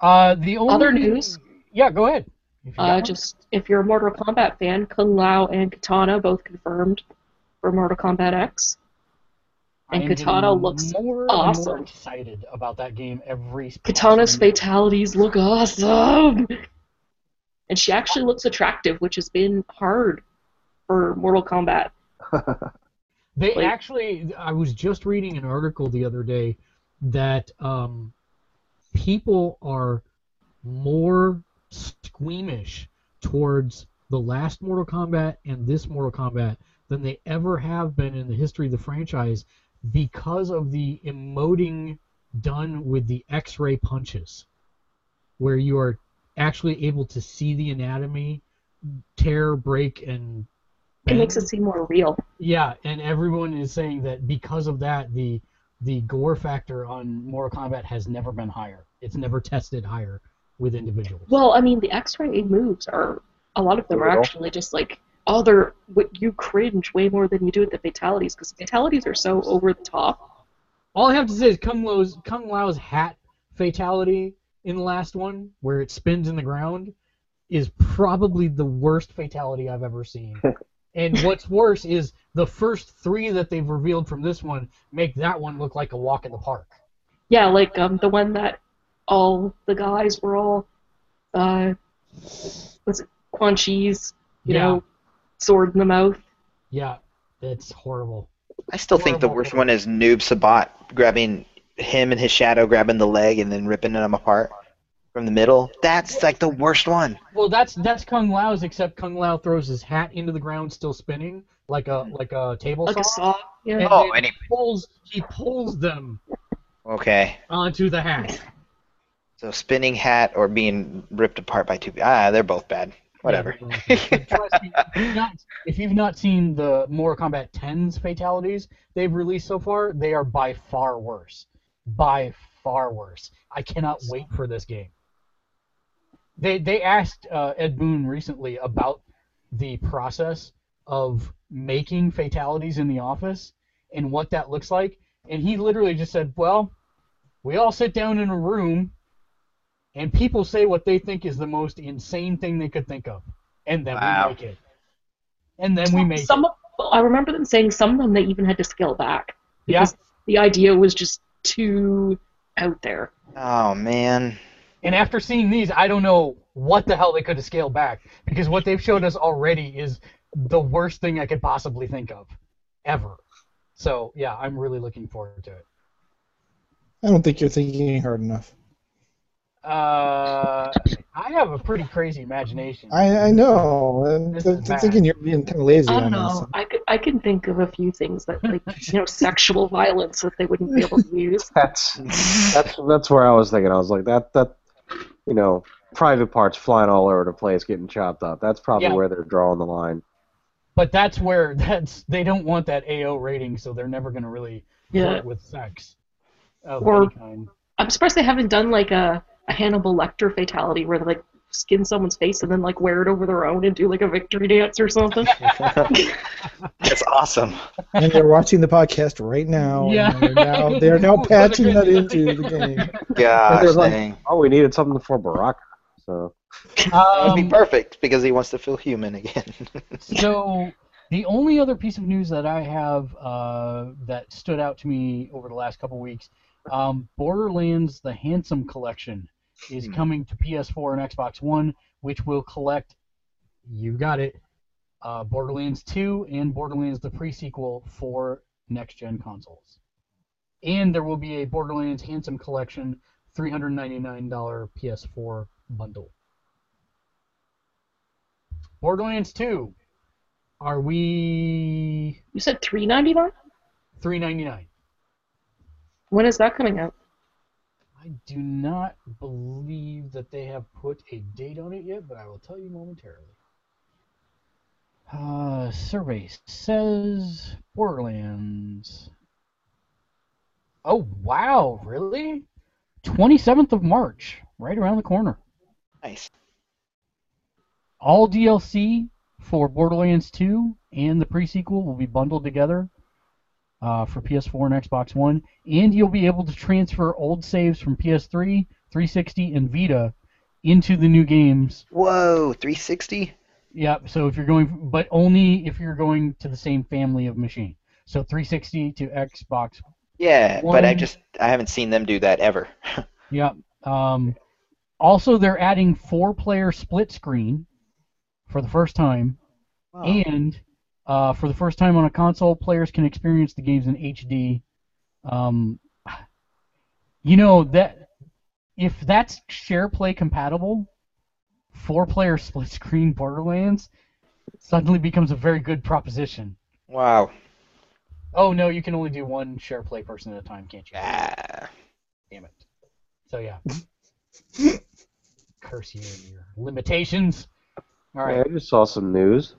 uh, the only Other news? Yeah, go ahead. If Uh, just if you're a Mortal Kombat fan, Kung Lao and Katana both confirmed for Mortal Kombat X. and am Katana looks more and more excited about that game every. Katana's minute. fatalities look awesome. And she actually looks attractive, which has been hard for Mortal Kombat. They Like- actually, I was just reading an article the other day that um, people are more squeamish towards the last Mortal Kombat and this Mortal Kombat than they ever have been in the history of the franchise because of the emoting done with the X-ray punches, where you are actually able to see the anatomy tear, break, and It makes it seem more real. Yeah, and everyone is saying that because of that, the the gore factor on Mortal Kombat has never been higher. It's never tested higher with individuals. Well, I mean, the X-ray moves are a lot of them are actually just like oh, they're what you cringe way more than you do at the fatalities because fatalities are so over the top. All I have to say is Kung Lao's Kung Lao's hat fatality in the last one, where it spins in the ground, is probably the worst fatality I've ever seen. and what's worse is the first three that they've revealed from this one make that one look like a walk in the park. Yeah, like um the one that all the guys were all uh was it Quan Chi's, you Yeah. know, sword in the mouth. Yeah, it's horrible. I still think the worst one is Noob Saibot grabbing him and his shadow, grabbing the leg and then ripping them apart from the middle. That's like the worst one. Well, that's that's Kung Lao's, except Kung Lao throws his hat into the ground, still spinning like a like a table Like saw, a saw. Yeah. and Oh, and he- pulls he pulls them Okay. onto the hat. So spinning hat or being ripped apart by two. Ah, they're both bad. Whatever. Trust me, if you've not- if you've not seen the Mortal Kombat 10's fatalities they've released so far, they are by far worse. By far worse. I cannot wait for this game. They they asked uh, Ed Boon recently about the process of making fatalities in the office and what that looks like, and he literally just said, "Well, we all sit down in a room and people say what they think is the most insane thing they could think of, and then Wow. we make it. And then we make some it. of, I remember them saying some of them they even had to scale back Yeah. because the idea was just too out there. Oh man. And after seeing these, I don't know what the hell they could have scaled back because what they've showed us already is the worst thing I could possibly think of, ever. So yeah, I'm really looking forward to it. I don't think you're thinking hard enough. Uh, I have a pretty crazy imagination. I, I know. I'm This th- thinking you're being kind of lazy I don't this. know. I could I can think of a few things that like you know sexual violence that they wouldn't be able to use. That's that's that's where I was thinking. I was like that that you know, private parts flying all over the place, getting chopped up. That's probably Yeah. where they're drawing the line. But that's where that's they don't want that AO rating, so they're never going to really Yeah. flirt with sex of Or- any kind. I'm surprised they haven't done like a, a Hannibal Lecter fatality where they like skin someone's face and then like wear it over their own and do like a victory dance or something. That's awesome. and they're watching the podcast right now. Yeah. They're now, they're now patching that into the game. Gosh, They're like- dang. Oh, we needed something for Baraka. So That would be Um, perfect because he wants to feel human again. so the only other piece of news that I have uh, that stood out to me over the last couple weeks, um, Borderlands: The Handsome Collection is Hmm. coming to PS4 and Xbox One, which will collect, you got it, uh, Borderlands 2 and Borderlands the pre-sequel for next-gen consoles. And there will be a Borderlands Handsome Collection $399 PS4 bundle. Borderlands 2. Are we you said three ninety nine? 399? When is that coming out? I do not believe that they have put a date on it yet, but I will tell you momentarily. Uh, survey says Borderlands. Oh wow, really? 27th of March, right around the corner. nice. All DLC for Borderlands 2 and the pre-sequel will be bundled together uh, for PS4 and Xbox One, and you'll be able to transfer old saves from PS3, 360, and Vita into the new games. Whoa, 360? Yep. So if you're going, but only if you're going to the same family of machine. So 360 to Xbox. Yeah, but I just I haven't seen them do that ever. Yep. Um, also, they're adding four-player split screen for the first time. Wow. And uh, for the first time on a console, players can experience the games in HD. Um, you know that if that's share play compatible, four-player split screen Borderlands suddenly becomes a very good proposition. Wow. Oh no, you can only do one share play person at a time, can't you? Ah. Damn it. So yeah. Curse you and your limitations. All right. Hey. I just saw some news.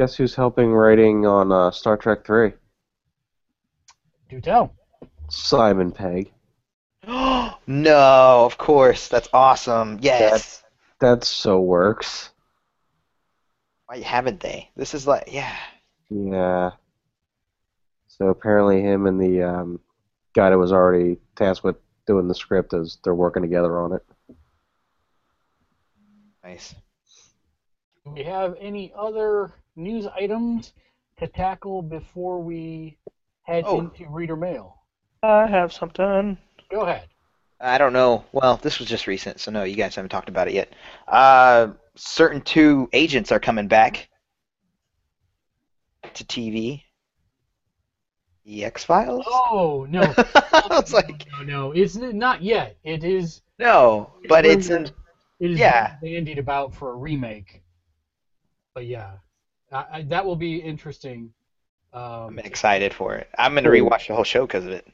Guess who's helping writing on uh, Star Trek 3? Do tell. Simon Pegg. no, of course. That's awesome. Yes. That so works. Why haven't they? This is like, yeah. Yeah. So apparently, him and the um, guy that was already tasked with doing the script is they're working together on it. Nice. Do we have any other news items to tackle before we head Oh. into reader mail? I have something. Go ahead. I don't know. Well, this was just recent, so no, you guys haven't talked about it yet. Uh, certain two agents are coming back to TV. The X Files. Oh no. I was like, no, no, it's not yet. It is. no, but it's in. It is Yeah. bandied about for a remake. But yeah, I, I, that will be interesting. Um, I'm excited for it. I'm gonna rewatch the whole show because of it.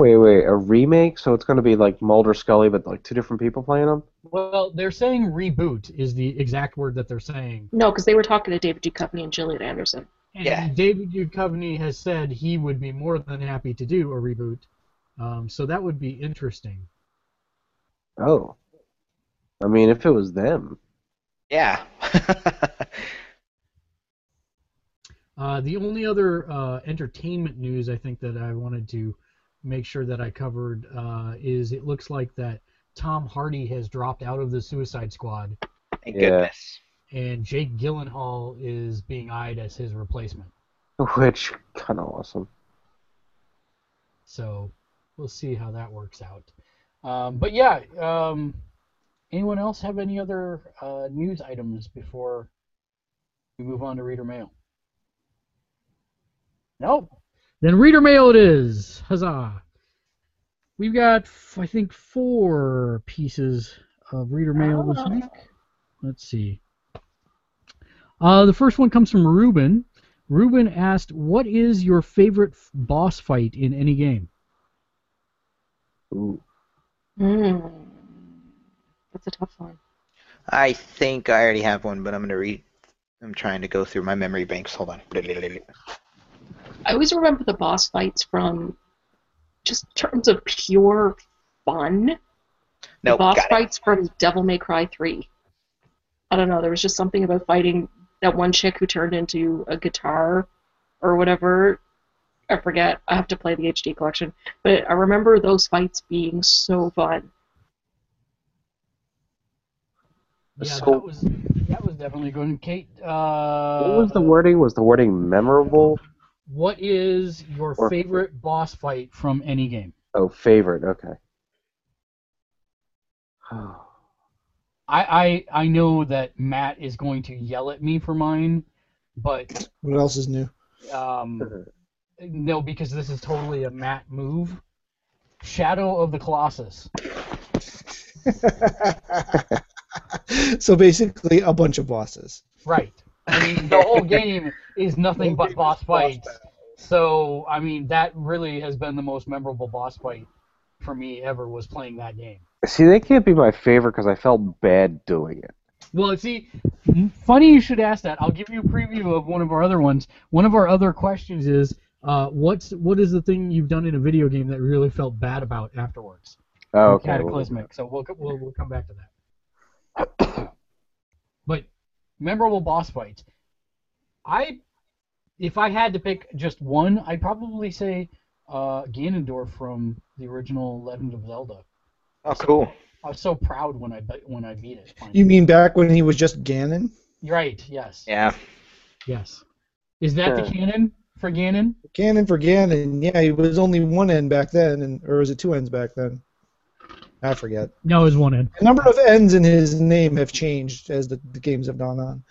Wait, wait, a remake? So it's going to be like Mulder Scully, but like two different people playing them? well, they're saying reboot is the exact word that they're saying. No, because they were talking to David Duchovny and Gillian Anderson. And Yeah. David Duchovny has said he would be more than happy to do a reboot. Um, so that would be interesting. Oh. I mean, if it was them. Yeah. Uh, the only other uh, entertainment news I think that I wanted to make sure that I covered uh, is it looks like that Tom Hardy has dropped out of the Suicide Squad, Thank Yeah. goodness. and Jake Gyllenhaal is being eyed as his replacement. Which, kind of awesome. So we'll see how that works out. Um, but yeah, um, anyone else have any other uh, news items before we move on to reader mail? Nope. Then reader mail it is. Huzzah! We've got, f- I think, four pieces of reader mail this Oh. week. Let's see. Uh, the first one comes from Ruben. Ruben asked, "What is your favorite f- boss fight in any game?" Ooh. Mm. That's a tough one. I think I already have one, but I'm gonna read. I'm trying to go through my memory banks. Hold on. I always remember the boss fights from just terms of pure fun. the No, boss got it. fights from Devil May Cry 3. I don't know, there was just something about fighting that one chick who turned into a guitar or whatever. I forget. I have to play the HD collection. But I remember those fights being so fun. Yeah, So- that was that was definitely good. And Kate, uh, What was the wording? Was the wording memorable? What is your Or- favorite boss fight from any game? Oh, favorite. Okay. I, I I know that Matt is going to yell at me for mine, but What else is new? um, no, because this is totally a Matt move. Shadow of the Colossus. so basically, a bunch of bosses. Right. I mean, the whole game is nothing but boss fights. So, I mean, that really has been the most memorable boss fight for me ever was playing that game. See, they can't be my favorite because I felt bad doing it. Well, see, funny you should ask that. I'll give you a preview of one of our other ones. One of our other questions is, uh, what's what is the thing you've done in a video game that you really felt bad about afterwards? Oh, okay. well, Cataclysmic. So we'll, we'll we'll come back to that. but memorable boss fights. I, if I had to pick just one, I'd probably say uh, Ganondorf from the original Legend of Zelda. Oh, cool. I was so proud when I when I beat it. finally. You mean back when he was just Ganon? Right. Yes. Yeah. Yes. Is that the canon for Ganon? Canon for Ganon. Yeah, he was only one end back then, and or was it two ends back then? I forget. No, it's one end. The number of ends in his name have changed as the, the games have gone on.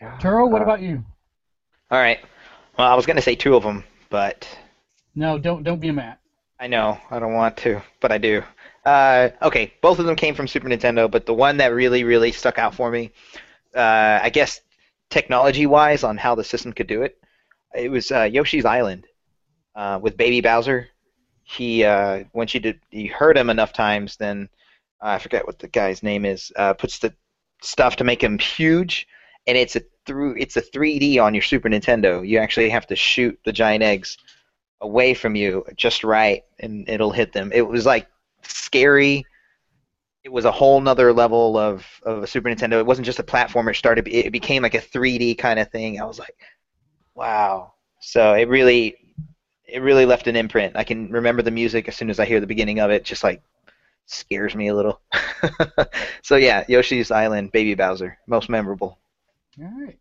God, Turo, what uh, about you? All right. Well, I was gonna say two of them, but No, don't don't be a Matt. I know I don't want to, but I do. Uh, okay, both of them came from Super Nintendo, but the one that really, really stuck out for me, uh, I guess, technology-wise, on how the system could do it, it was uh, Yoshi's Island uh, with Baby Bowser. He uh, once you did you heard him enough times, then uh, I forget what the guy's name is. Uh, puts the stuff to make him huge, and it's a through it's a 3D on your Super Nintendo. You actually have to shoot the giant eggs away from you just right and it'll hit them. It was like scary. It was a whole nother level of, of a Super Nintendo. It wasn't just a platformer. It started it became like a 3D kind of thing. I was like, wow. So it really it really left an imprint. I can remember the music as soon as I hear the beginning of it just like scares me a little. so yeah, Yoshi's Island, Baby Bowser, most memorable. All right.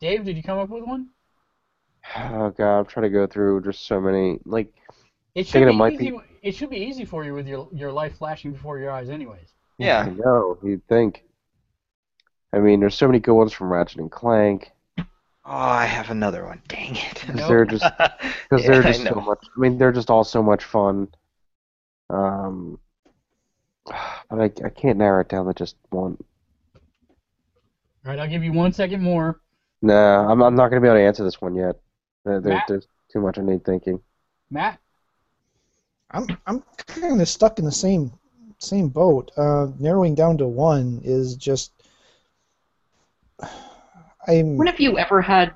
Dave, did you come up with one? Oh god, I'm trying to go through just so many. Like, It should Thinking it be might easy. be- It should be easy for you with your your life flashing before your eyes, anyways. Yeah. I know you'd think. I mean, there's so many good ones from Ratchet and Clank Oh, I have another one. Dang it. because Nope. they're just because Yeah, they're I just so much. I mean, they're just all so much fun. Um, but I I can't narrow it down to just one. All right, I'll give you one second more. Nah, I'm I'm not gonna be able to answer this one yet. There, there- there's too much I need thinking. Matt. I'm I'm kind of stuck in the same same boat. Uh, narrowing down to one is just. I'm. When have you ever had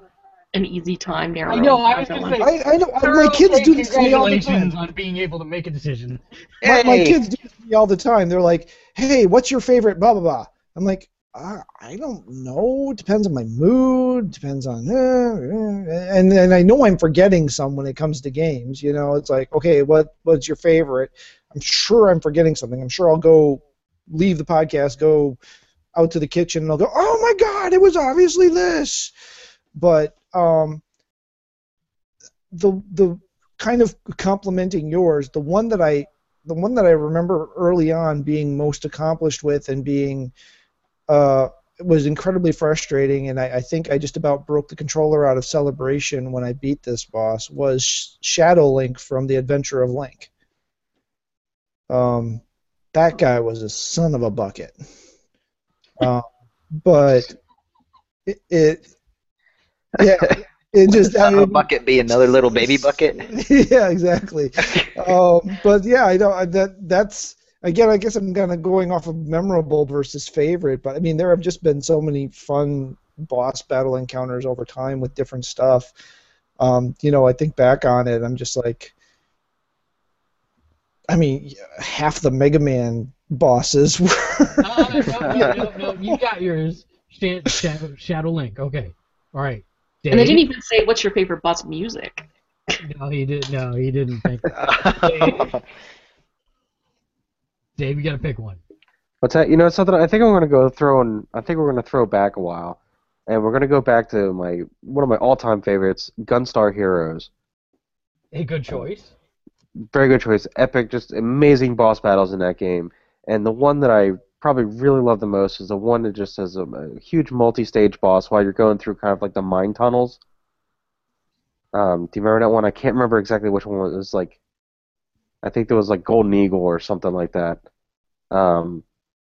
an easy time I know. I down was to gonna say. I, I know my kids say do this to me all the time. On being able to make a decision. My, my kids do this to me all the time. They're like, "Hey, what's your favorite?" Blah blah blah. I'm like, uh, I don't know. It depends on my mood. Depends on, uh, uh, and and I know I'm forgetting some when it comes to games. You know, it's like, okay, what what's your favorite? I'm sure I'm forgetting something. I'm sure I'll go leave the podcast, go out to the kitchen, and I'll go, oh my god, it was obviously this. But um, the the kind of complimenting yours, the one that I the one that I remember early on being most accomplished with and being uh, was incredibly frustrating, and I, I think I just about broke the controller out of celebration when I beat this boss was Shadow Link from The Adventure of Link. Um, that guy was a son of a bucket. Uh, but it, it yeah, It just I of a bucket be another little baby bucket. yeah, exactly. um, but yeah, I don't. That that's again. I guess I'm kind of going off of memorable versus favorite. But I mean, there have just been so many fun boss battle encounters over time with different stuff. Um, you know, I think back on it, I'm just like, I mean, half the Mega Man bosses were. Uh, no, no, no, no, you got yours. Shadow, Shadow Link. Okay. All right. Dave? And they didn't even say what's your favorite boss music. No, he didn't. No, he didn't think. That. Dave, you got to pick one. What's that? You know, something I think I'm gonna go throw in. I think we're gonna throw back a while, and we're gonna go back to my one of my all-time favorites, Gunstar Heroes. A good choice. Very good choice. Epic, just amazing boss battles in that game. And the one that I probably really love the most is the one that just has a, a huge multi-stage boss while you're going through kind of like the mine tunnels. Um, do you remember that one? I can't remember exactly which one it was. Like, I think there was like Golden Eagle or something like that. Um,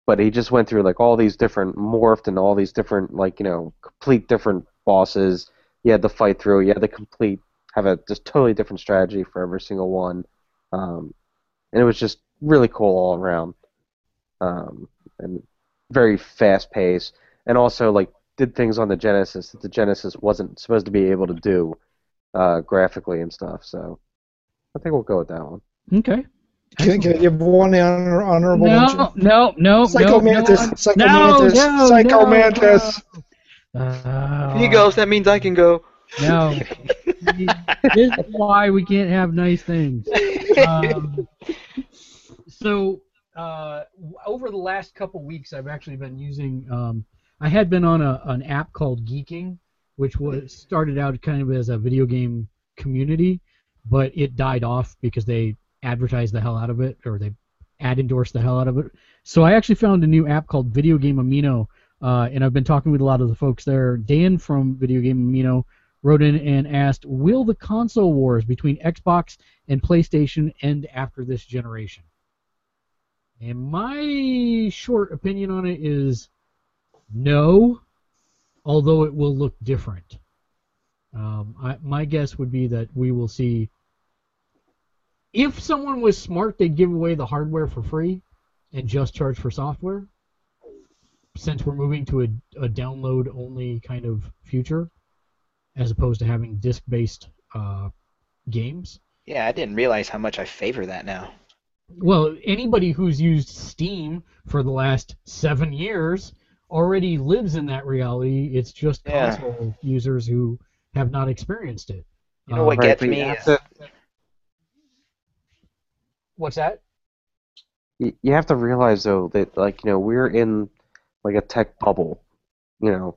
but he just went through like all these different morphed and all these different like you know complete different bosses. You had to fight through. You had to complete have a just totally different strategy for every single one. Um, and it was just really cool all around. Um, and very fast pace, and also like did things on the Genesis that the Genesis wasn't supposed to be able to do uh, graphically and stuff. So I think we'll go with that one. Okay. Can, can I give one honor, honorable mention? No, no, no, Psycho no, Mantis, no, Psycho no, Mantis, no, Psycho no, Uh, he goes. That means I can go. No. this is why we can't have nice things. Um, so, uh, over the last couple weeks, I've actually been using. Um, I had been on a, an app called Geeking, which was started out kind of as a video game community, but it died off because they advertised the hell out of it, or they ad endorsed the hell out of it. So I actually found a new app called Video Game Amino, uh, and I've been talking with a lot of the folks there. Dan from Video Game Amino wrote in and asked, "Will the console wars between Xbox and PlayStation end after this generation?" And my short opinion on it is no, although it will look different. Um, I, my guess would be that we will see. If someone was smart, they'd give away the hardware for free and just charge for software. Since we're moving to a, a download only kind of future, as opposed to having disc based uh, games. Yeah, I didn't realize how much I favor that now. Well, anybody who's used Steam for the last seven years already lives in that reality. It's just Yeah. console users who have not experienced it. You know what Um, Right, gets me? is- to- What's that? you you have to realize though that like you know we're in like a tech bubble you know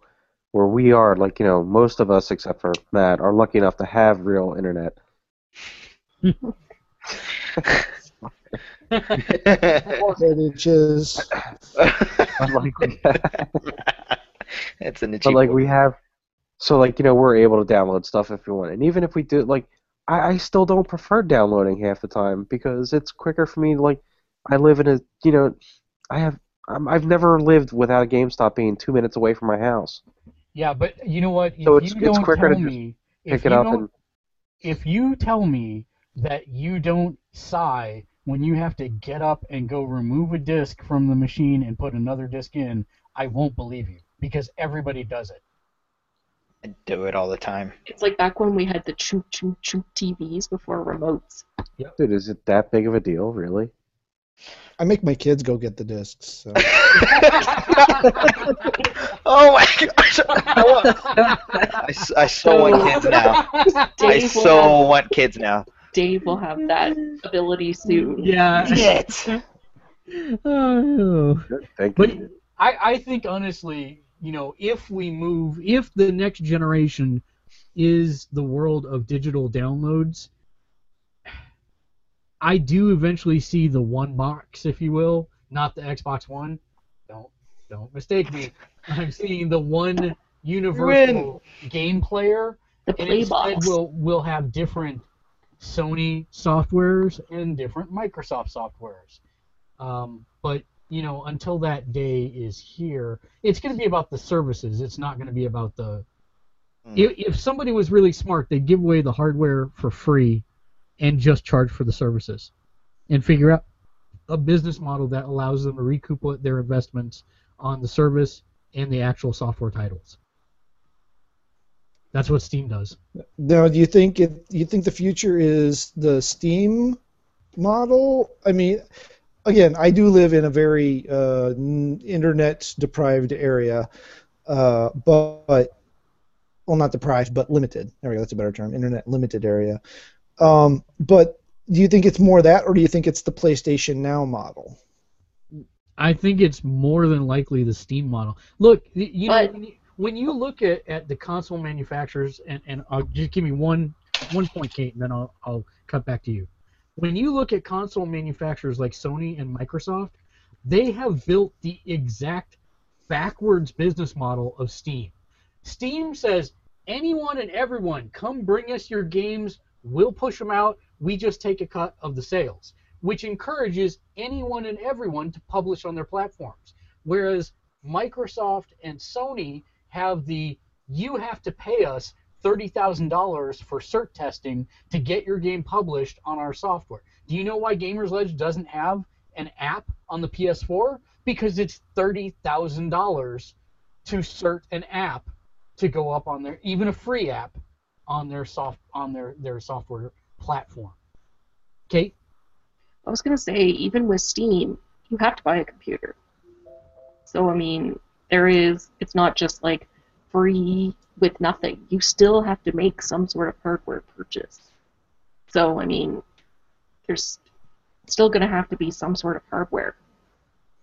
where we are like you know most of us except for matt are lucky enough to have real internet Which is but That's an itchy. but like boy. we have so like you know we're able to download stuff if we want and even if we do like I, I still don't prefer downloading half the time because it's quicker for me like i live in a you know i have I'm, i've never lived without a gamestop being two minutes away from my house Yeah, but you know what? If So it's- you it's don't quicker tell to just me, pick if it you up and if you tell me that you don't sigh when you have to get up and go remove a disc from the machine and put another disc in, I won't believe you because everybody does it. I do it all the time. It's like back when we had the choo choo choo TVs before remotes. dude is it that big of a deal really I make my kids go get the discs. So. oh my gosh! I, I so want kids now. I so want kids now. Dave will have that ability soon. Yeah. Shit. Oh. thank But you I, I think honestly, you know, if we move, if the next generation is the world of digital downloads, I do eventually see the one box, if you will, not the Xbox One. Don't don't mistake me. I'm seeing the one universal game player, The play instead box. we'll we'll have different Sony softwares and different Microsoft softwares. Um, but you know, until that day is here, it's going to be about the services. It's not going to be about the If, if somebody was really smart, they'd give away the hardware for free and just charge for the services and figure out a business model that allows them to recoup their investments on the service and the actual software titles. That's what Steam does. Now, do you think it? You think the future is the Steam model? I mean, again, I do live in a very uh, internet deprived area, uh, but, but well, not deprived, but limited. There we go. That's a better term. Internet limited area. Um, but do you think it's more that, or do you think it's the PlayStation Now model? I think it's more than likely the Steam model. Look, y- you know, But- when you, look at, at the console manufacturers, and, and I'll just give me one one point, Kate, and then I'll, I'll cut back to you. When you look at console manufacturers like Sony and Microsoft, they have built the exact backwards business model of Steam. Steam says, anyone and everyone, come bring us your games, we'll push them out, we just take a cut of the sales, which encourages anyone and everyone to publish on their platforms. Whereas Microsoft and Sony have the you have to pay us $30,000 for cert testing to get your game published on our software. Do you know why Gamersledge doesn't have an app on the PS4? Because it's $30,000 to cert an app to go up on their even a free app on their soft on their their software platform. Kate, I was gonna say, even with Steam, you have to buy a computer. So I mean, there is. It's not just like free with nothing. You still have to make some sort of hardware purchase. So I mean, there's still gonna have to be some sort of hardware.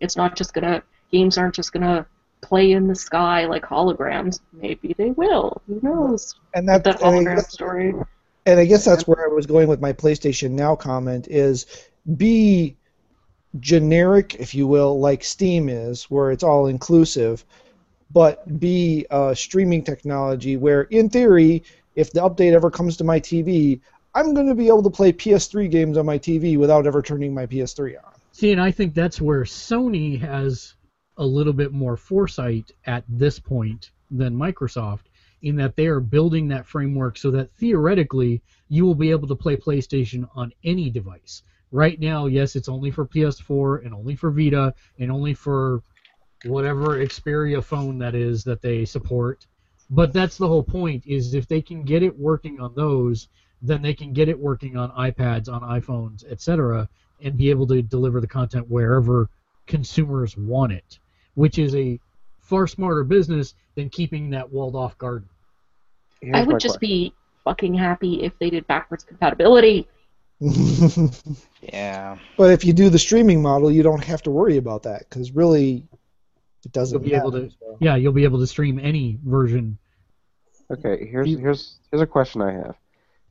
It's not just gonna. Games aren't just gonna play in the sky like holograms. Maybe they will. Who knows? And That, that, that and hologram guess- story. and I guess that's where I was going with my PlayStation Now comment is be generic, if you will, like Steam is, where it's all inclusive, but be uh, streaming technology where, in theory, if the update ever comes to my TV, I'm going to be able to play PS3 games on my TV without ever turning my PS3 on. see, and I think that's where Sony has a little bit more foresight at this point than Microsoft, in that they are building that framework so that theoretically you will be able to play PlayStation on any device. Right now, yes, it's only for PS4 and only for Vita and only for whatever Xperia phone that is that they support. But that's the whole point is if they can get it working on those, then they can get it working on iPads, on iPhones, etc., and be able to deliver the content wherever consumers want it, which is a far smarter business than keeping that walled off garden. Here's I would just question. be fucking happy if they did backwards compatibility. Yeah. but if you do the streaming model, you don't have to worry about that because really, it doesn't You'll be able to- so. Yeah, you'll be able to stream any version. Okay, here's You- here's here's a question I have.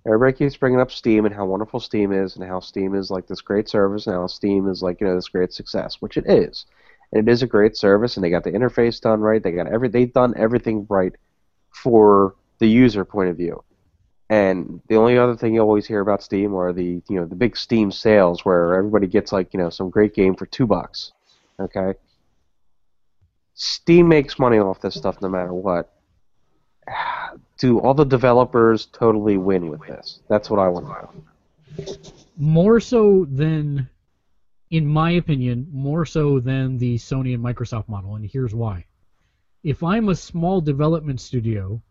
Everybody keeps bringing up Steam and how wonderful Steam is, and how Steam is like this great service, and how Steam is like you know this great success, which it is, and it is a great service, and they got the interface done right. They got every they've done everything right for the user point of view. And the only other thing you always hear about Steam are the you know the big Steam sales where everybody gets like you know some great game for two bucks. Okay. Steam makes money off this stuff no matter what. Do all the developers totally win with this? That's what I want to know. More so than, in my opinion, more so than the Sony and Microsoft model, and here's why. If I'm a small development studio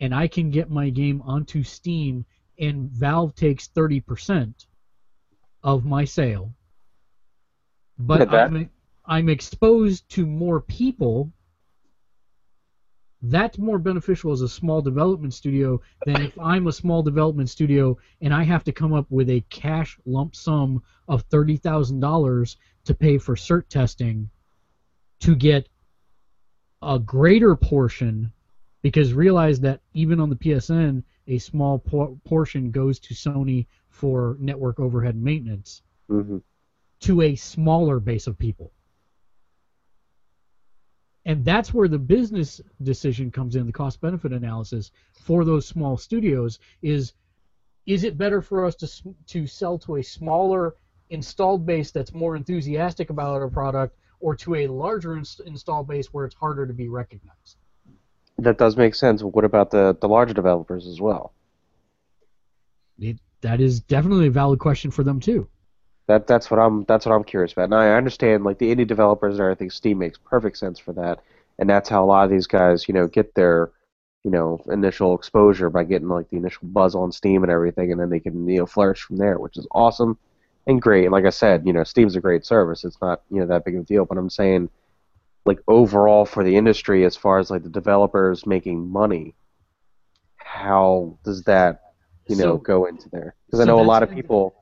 and I can get my game onto Steam and Valve takes 30% of my sale, but I'm, I'm exposed to more people, that's more beneficial as a small development studio than if I'm a small development studio and I have to come up with a cash lump sum of $30,000 to pay for cert testing to get a greater portion because realize that even on the PSN a small por- portion goes to Sony for network overhead maintenance hmm to a smaller base of people. And that's where the business decision comes in, the cost benefit analysis for those small studios is is it better for us to to sell to a smaller installed base that's more enthusiastic about our product or to a larger ins- installed base where it's harder to be recognized? That does make sense. What about the the larger developers as well? It, that is definitely a valid question for them too. That that's what I'm that's what I'm curious about. Now I understand like the indie developers and everything. Steam makes perfect sense for that, and that's how a lot of these guys you know get their you know initial exposure by getting like the initial buzz on Steam and everything, and then they can you know flourish from there, which is awesome and great. Like I said, you know Steam's a great service. It's not you know that big of a deal, but I'm saying like overall for the industry as far as like the developers making money, how does that you know So- go into there? Because so I know a lot of people.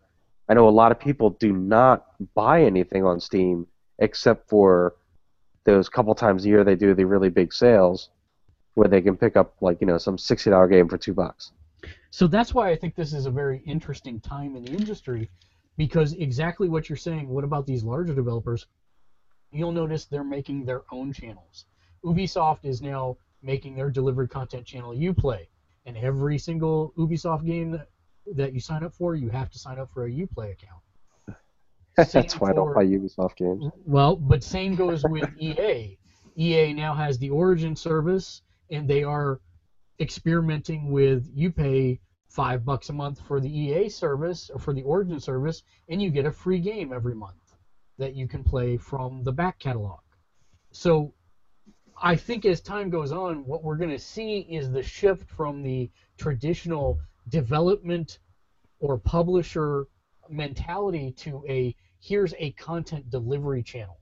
I know a lot of people do not buy anything on Steam except for those couple times a year they do the really big sales where they can pick up like you know some sixty dollar game for two bucks. So that's why I think this is a very interesting time in the industry, because exactly what you're saying. What about these larger developers? You'll notice they're making their own channels. Ubisoft is now making their delivered content channel UPlay, and every single Ubisoft game that, you sign up for, you have to sign up for a UPlay account. That's Same why I don't buy Ubisoft games. Well, but same goes with EA. EA now has the Origin service, and they are experimenting with you pay five bucks a month for the EA service or for the Origin service, and you get a free game every month that you can play from the back catalog. So I think as time goes on, what we're going to see is the shift from the traditional development or publisher mentality to a here's a content delivery channel.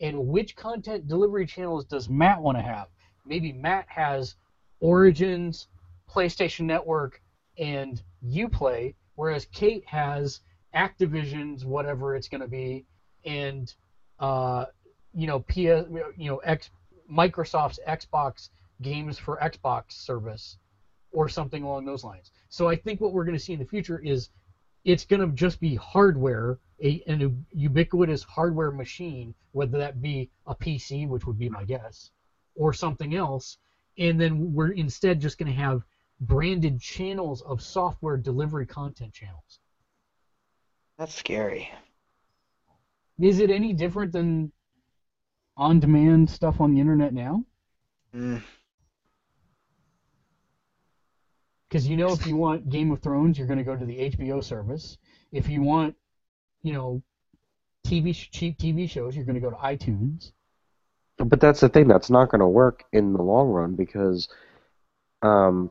And which content delivery channels does Matt want to have? Maybe Matt has Origins, PlayStation Network, and Uplay, whereas Kate has Activision's whatever it's going to be, and uh, you know PS, you know X, Microsoft's Xbox games for Xbox service, or something along those lines. So I think what we're going to see in the future is it's going to just be hardware, a, an ubiquitous hardware machine, whether that be a PC, which would be my guess, or something else, and then we're instead just going to have branded channels of software delivery content channels. That's scary. Is it any different than on-demand stuff on the internet now? Mm. Because you know, if you want Game of Thrones, you're going to go to the HBO service. If you want, you know, TV cheap TV shows, you're going to go to iTunes. But that's the thing. That's not going to work in the long run because, um,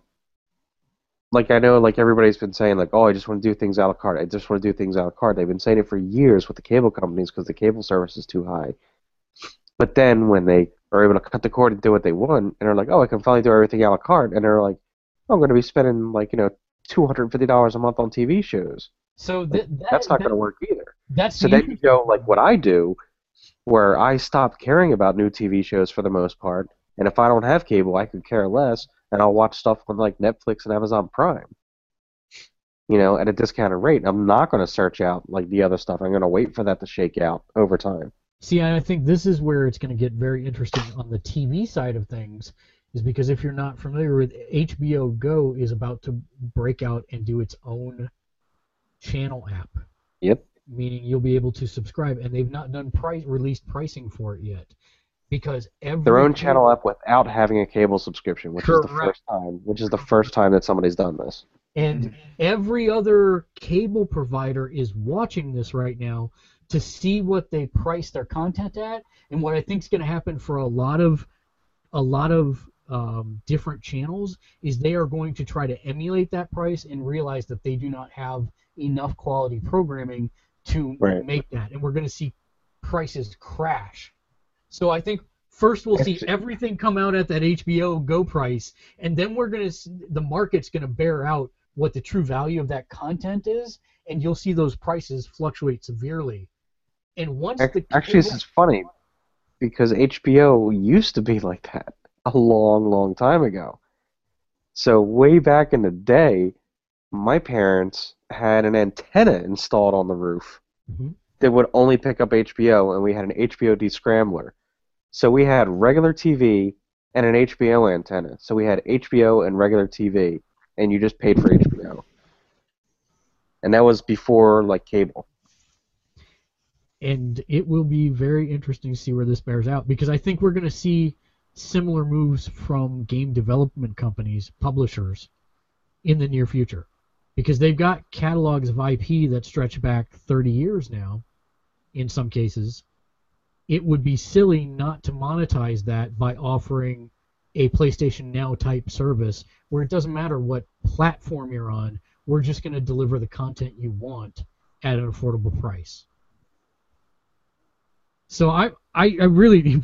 like I know, like everybody's been saying, like, oh, I just want to do things a la carte. I just want to do things a la carte. They've been saying it for years with the cable companies because the cable service is too high. But then when they are able to cut the cord and do what they want, and they're like, oh, I can finally do everything a la carte, and they're like, oh, I'm going to be spending like you know two hundred and fifty dollars a month on TV shows. So th- that, That's not that- going to work either. That's So the then you go like what I do, where I stop caring about new TV shows for the most part, and if I don't have cable, I could care less, and I'll watch stuff on like Netflix and Amazon Prime. You know, at a discounted rate. I'm not going to search out like the other stuff. I'm going to wait for that to shake out over time. See, I think this is where it's going to get very interesting on the TV side of things, is because if you're not familiar with HBO Go is about to break out and do its own channel app, Yep. meaning you'll be able to subscribe, and they've not done price released pricing for it yet, because every Their own channel app without having a cable subscription, which is the first time. Which is the first time that somebody's done this. And every other cable provider is watching this right now to see what they price their content at. And what I think is going to happen for a lot of a lot of um, different channels is they are going to try to emulate that price and realize that they do not have enough quality programming to Right. make that. And we're going to see prices crash. So I think first we'll see everything come out at that HBO Go price, and then we're going to the market's going to bear out what the true value of that content is, and you'll see those prices fluctuate severely. And once Ac- the Actually, this is funny because HBO used to be like that a long, long time ago. So way back in the day, my parents had an antenna installed on the roof Mhm. that would only pick up HBO, and we had an HBO descrambler. So we had regular TV and an HBO antenna. So we had HBO and regular TV, and you just paid for HBO. And that was before like cable. and it will be very interesting to see where this bears out because I think we're going to see similar moves from game development companies, publishers, in the near future, because they've got catalogs of IP that stretch back 30 years now, in some cases. It would be silly not to monetize that by offering a PlayStation Now type service where it doesn't matter what platform you're on, we're just going to deliver the content you want at an affordable price. So I, I, I really,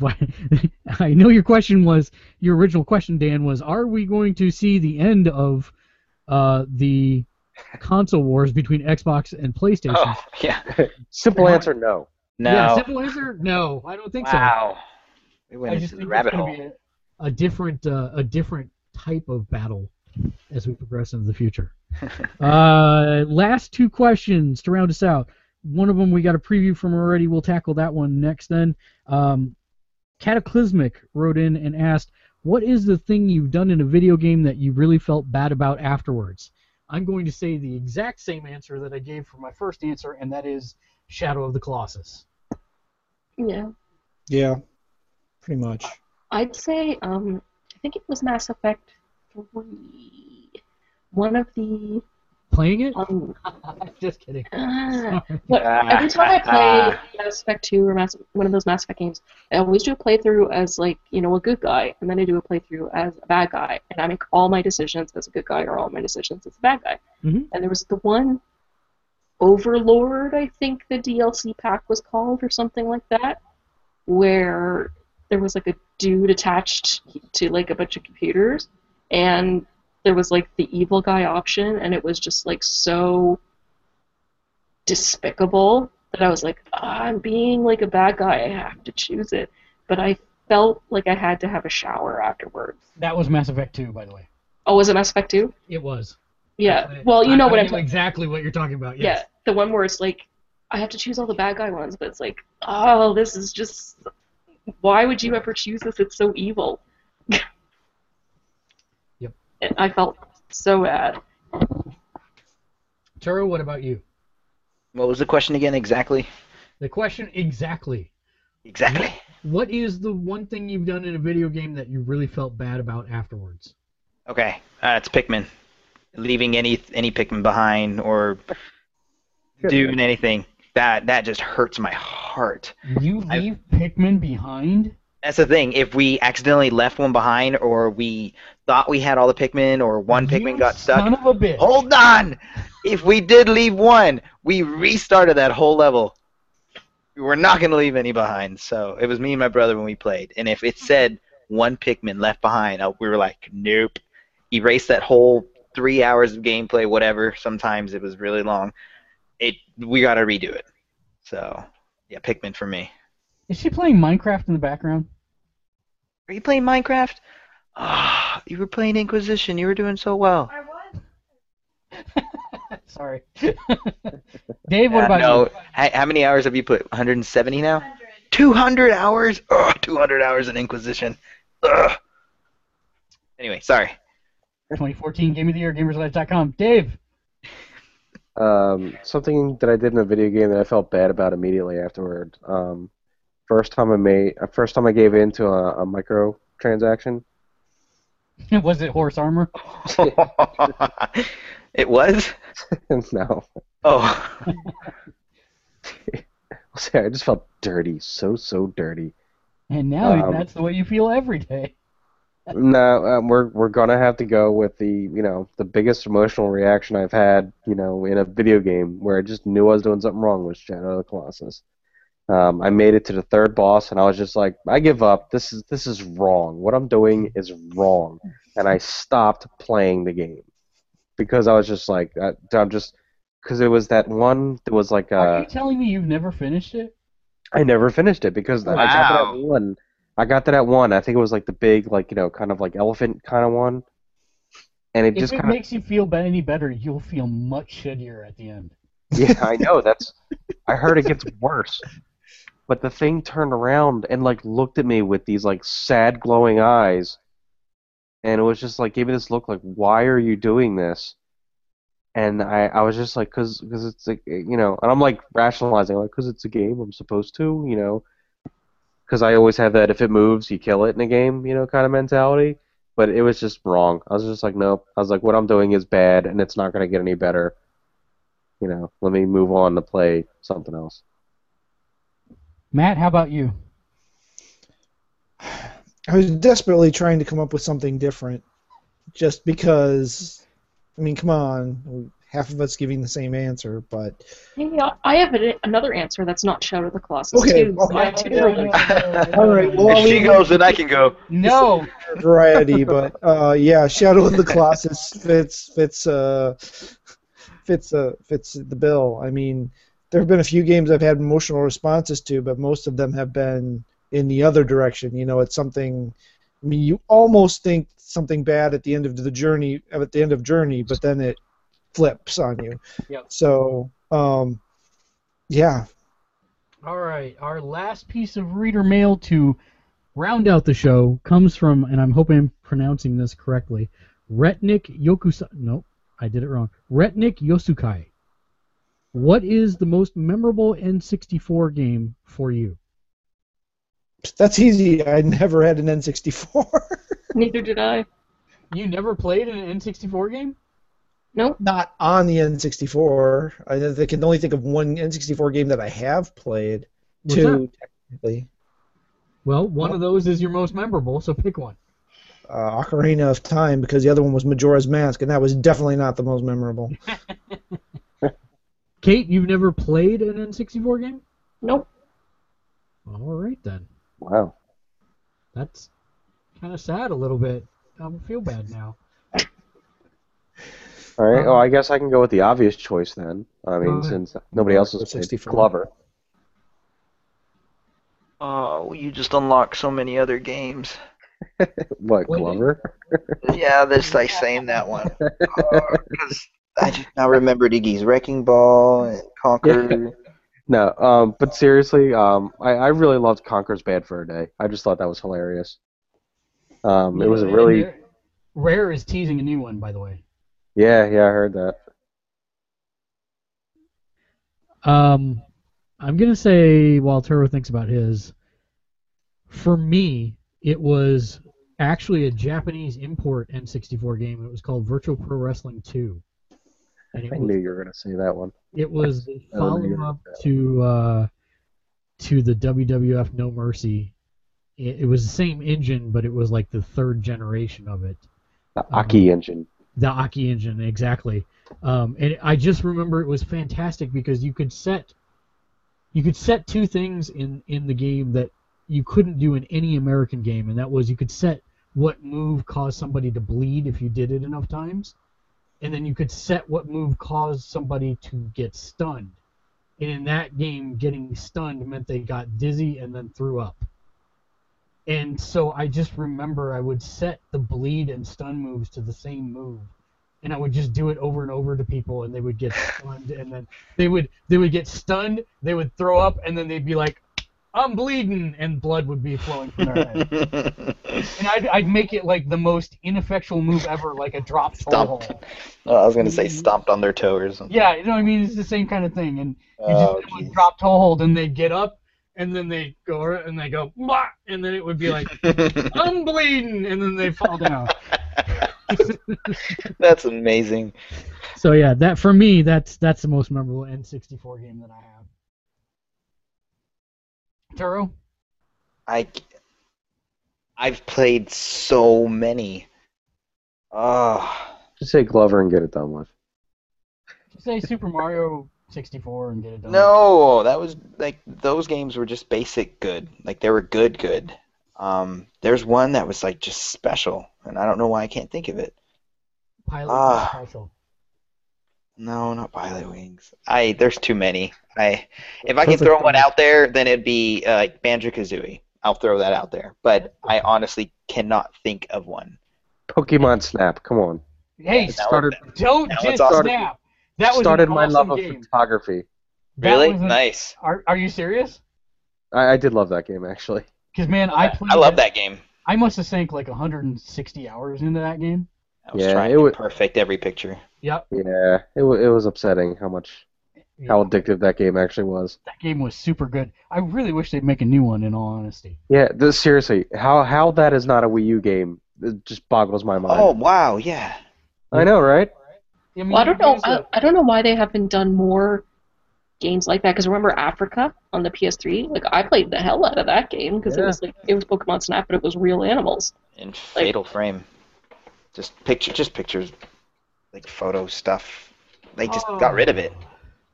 I know your question was your original question, Dan, was are we going to see the end of uh, the console wars between Xbox and PlayStation? Oh, yeah. Simple answer, no. No. Yeah, simple answer, no. I don't think so. wow. We I went just into the rabbit hole. a, a different, uh, a different type of battle as we progress into the future. uh, last two questions to round us out. One of them we got a preview from already. We'll tackle that one next. Then, um, Cataclysmic wrote in and asked, "What is the thing you've done in a video game that you really felt bad about afterwards?" I'm going to say the exact same answer that I gave for my first answer, and that is Shadow of the Colossus. Yeah. Yeah, pretty much. I'd say um I think it was Mass Effect three. One of the Playing it? um Just kidding. Sorry. but every time I play Mass Effect two or Mass one of those Mass Effect games, I always do a playthrough as like, you know, a good guy, and then I do a playthrough as a bad guy, and I make all my decisions as a good guy or all my decisions as a bad guy. Mhm. And there was the one Overlord, I think the DLC pack was called or something like that, where there was like a dude attached to like a bunch of computers, and there was like the evil guy option, and it was just like so despicable that I was like, "Ah, I'm being like a bad guy. I have to choose it. But I felt like I had to have a shower afterwards. That was Mass Effect 2, by the way. Oh, was it Mass Effect 2? It was. Yeah. Actually, Well, you I- know I what I'm know talking exactly what you're talking about. Yeah, the one where it's like I have to choose all the bad guy ones, but it's like, oh, this is just. Why would you ever choose this? It's so evil. Yep. And I felt so bad. Turo, what about you? What was the question again exactly? The question exactly. Exactly. What is the one thing you've done in a video game that you really felt bad about afterwards? Okay, uh, it's Pikmin. Leaving any any Pikmin behind or doing anything that that just hurts my heart. You I- leave Pikmin behind? That's the thing. If we accidentally left one behind, or we thought we had all the Pikmin, or one Pikmin got stuck, Son of a bitch. hold on. If we did leave one, we restarted that whole level. We were not going to leave any behind. So it was me and my brother when we played. And if it said one Pikmin left behind, uh, we were like, nope. Erase that whole three hours of gameplay, whatever. Sometimes it was really long. It we got to redo it. So yeah, Pikmin for me. Is she playing Minecraft in the background? Are you playing Minecraft? Ah, you were playing Inquisition. You were doing so well. I was. Sorry. Dave, what Uh, about no, you? how, how many hours have you put? 170 now? 200 hours? Ugh, 200 hours in Inquisition. Ugh. Anyway, sorry. 2014 Game of the Year, Gamersledge.com. Dave, Um, something that I did in a video game that I felt bad about immediately afterward. Um, first time I made, uh, first time I gave in to a, a micro transaction. was it Horse Armor? it was? no, Oh. I'll I just felt dirty, so so dirty. And now Um, that's the way you feel every day. No, um, we're we're gonna have to go with the you know the biggest emotional reaction I've had you know in a video game where I just knew I was doing something wrong was Shadow of the Colossus. Um, I made it to the third boss and I was just like, I give up. This is this is wrong. What I'm doing is wrong, and I stopped playing the game because I was just like, I, I'm just because it was that one that was like Are uh, you telling me you've never finished it? I never finished it because I got Wow. that one. I got that at one. I think it was like the big, like you know, kind of like elephant kind of one, and it If just it kind of makes you feel any better, you'll feel much shittier at the end. yeah. I know that's. I heard it gets worse, but the thing turned around and like looked at me with these like sad, glowing eyes, and it was just like gave me this look like, why are you doing this? And I, I was just like, cause, cause it's like, you know, and I'm like rationalizing, like, cause it's a game, I'm supposed to, you know. Because I always have that if it moves, you kill it in a game, you know, kind of mentality. But it was just wrong. I was just like, nope. I was like, what I'm doing is bad, and it's not going to get any better. You know, let me move on to play something else. Matt, how about you? I was desperately trying to come up with something different, just because. I mean, come on, half of us giving the same answer, but Hey, I- I have a, another answer that's not Shadow of the Colossus Okay, too. so I have two okay. different- All right, well, if she goes, then I can go. No. variety, but uh, yeah, Shadow of the Colossus fits fits uh, fits uh, fits the bill. I mean, there have been a few games I've had emotional responses to, but most of them have been in the other direction. You know, it's something. I mean, you almost think something bad at the end of the journey, at the end of Journey, but then it flips on you. Yep. So, um, yeah, All right, our last piece of reader mail to round out the show comes from, and I'm hoping I'm pronouncing this correctly, Retnik Yokusa. Nope, I did it wrong. Retnik Yosukai. What is the most memorable N64 game for you? that's easy. I never had an N64. Neither did I. You never played an N64 game? Nope. not on the N64. I, I can only think of one N64 game that I have played. What's Two, technically. Well, one of those is your most memorable, so pick one. Uh, Ocarina of Time, because the other one was Majora's Mask, and that was definitely not the most memorable. Kate, you've never played an N64 game? Nope. All right then. Wow. That's kind of sad a little bit. I feel bad now. All right. Um, oh, I guess I can go with the obvious choice then. I mean, ahead. since nobody else has played 64. Glover. Oh, you just unlocked so many other games. What Wait. Glover? Yeah, that's like saying that one. Because I just now remembered Iggy's Wrecking Ball and Conker. No, um, but seriously, um, I, I really loved Conker's Bad for a Day. I just thought that was hilarious. Um, it was a really, Rare is teasing a new one, by the way. Yeah, yeah, I heard that. Um, I'm gonna say while Turo thinks about his, for me, it was actually a Japanese import N64 game. It was called Virtual Pro Wrestling 2, and it I was knew you were gonna say that one. it was the I don't know follow up to uh, to the WWF No Mercy. It, it was the same engine, but it was like the third generation of it. The. Aki engine. The Aki engine, exactly. Um, and I just remember it was fantastic because you could set you could set two things in in the game that you couldn't do in any American game, and that was you could set what move caused somebody to bleed if you did it enough times, and then you could set what move caused somebody to get stunned. And in that game, getting stunned meant they got dizzy and then threw up. And so I just remember I would set the bleed and stun moves to the same move. And I would just do it over and over to people and they would get stunned and then they would they would get stunned, they would throw up and then they'd be like, I'm bleeding and blood would be flowing from their head. and I'd, I'd make it like the most ineffectual move ever, like a drop toe. Oh, I was gonna say mm-hmm. stomped on their toe or something. Yeah, you know what I mean? It's the same kind of thing. And you Oh, just drop toe hold and they'd get up and then they'd go and they go Blah! and then it would be like I'm bleeding and then they fall down. That's amazing. So yeah, that for me that's that's the most memorable N64 game that I have. Turo? I I've played so many. Oh, Just say Glover and get it done with. Say Super Mario 64 and get it done. no, that was like those games were just basic good. Like they were good, good. Um, there's one that was like just special, and I don't know why I can't think of it. Pilot Ah. Special. No, not Pilot Wings. I there's too many. I if I can throw one out there, then it'd be uh, like Banjo Kazooie. I'll throw that out there, but I honestly cannot think of one. Pokemon Snap. Come on. Hey, Now started don't just it's awesome. snap. That was started an my awesome love of photography. That Really was an- nice. Are, are you serious? I, I did love that game actually. Because man, I played. I love that game. I must have sank like 160 hours into that game. I was Yeah, trying it to was- perfect every picture. Yep. Yeah, it wa it was upsetting how much how addictive that game actually was. That game was super good. I really wish they'd make a new one. In all honesty. Yeah, this, seriously, how how that is not a Wii U game it just boggles my mind. Oh wow, yeah. I know, right? I, mean, Well, I don't know. there's I, a- I don't know why they haven't done more games like that. Because remember Afrika on the PS3? Like I played the hell out of that game because it was like it was Pokemon Snap, but it was real animals. In Fatal Frame, just picture, just pictures, like photo stuff. They just got rid of it.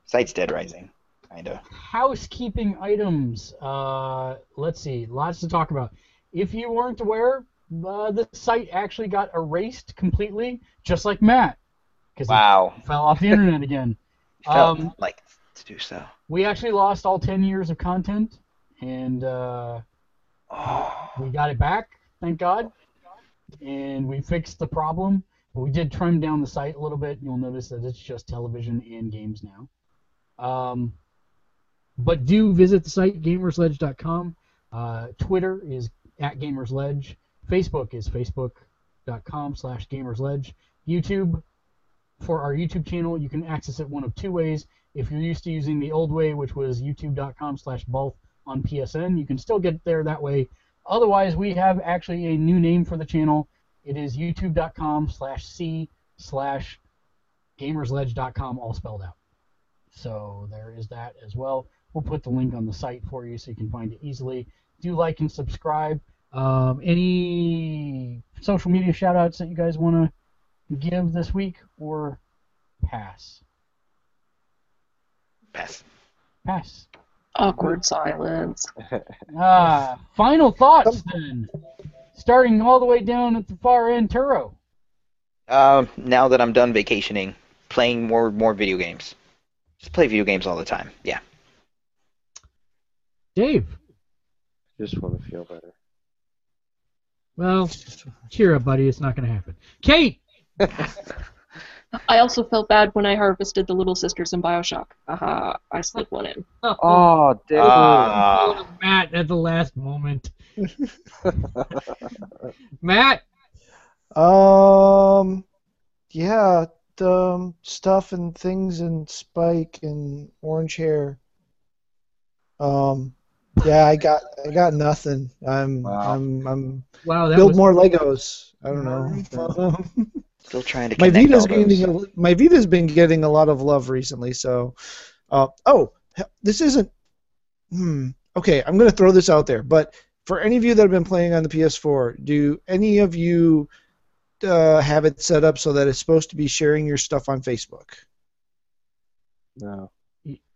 Besides Dead Rising, kinda. housekeeping items. Uh, let's see, lots to talk about. If you weren't aware, uh, the site actually got erased completely, just like Matt, because Wow. fell off the internet again. Um, like to do so. we actually lost all 10 years of content, and uh, Oh. we got it back, thank God. And we fixed the problem. We did trim down the site a little bit. You'll notice that it's just television and games now. Um, but do visit the site, gamersledge.com. Uh, Twitter is at gamersledge. Facebook is facebook.com slash gamersledge. YouTube, for our YouTube channel, you can access it one of two ways. If you're used to using the old way, which was youtube.com slash both on PSN, you can still get there that way. Otherwise, we have actually a new name for the channel. It is youtube.com slash c slash gamersledge.com, all spelled out. So there is that as well. We'll put the link on the site for you so you can find it easily. Do like and subscribe. Um, any social media shout outs that you guys want to give this week or pass? Pass. Pass. Awkward silence. Ah, final thoughts then. Starting all the way down at the far end, Turo. Um, now that I'm done vacationing, playing more more video games. Just play video games all the time. Yeah. Dave. Just want to feel better. Well, cheer up, buddy. It's not going to happen. Kate. I also felt bad when I harvested the little sisters in Bioshock. Haha, I slipped one in. Oh, damn. Ah. Matt at the last moment. Matt. Um, yeah, the um, stuff and things and Spike and orange hair. Um, yeah, I got I got nothing. I'm Wow. I'm I'm Wow, build was more Legos. I don't know. Still trying to my Vita's all those. getting a, my Vita's been getting a lot of love recently. So, uh, oh, this isn't. Hmm. Okay, I'm gonna throw this out there, but for any of you that have been playing on the PS4, do any of you uh, have it set up so that it's supposed to be sharing your stuff on Facebook? No.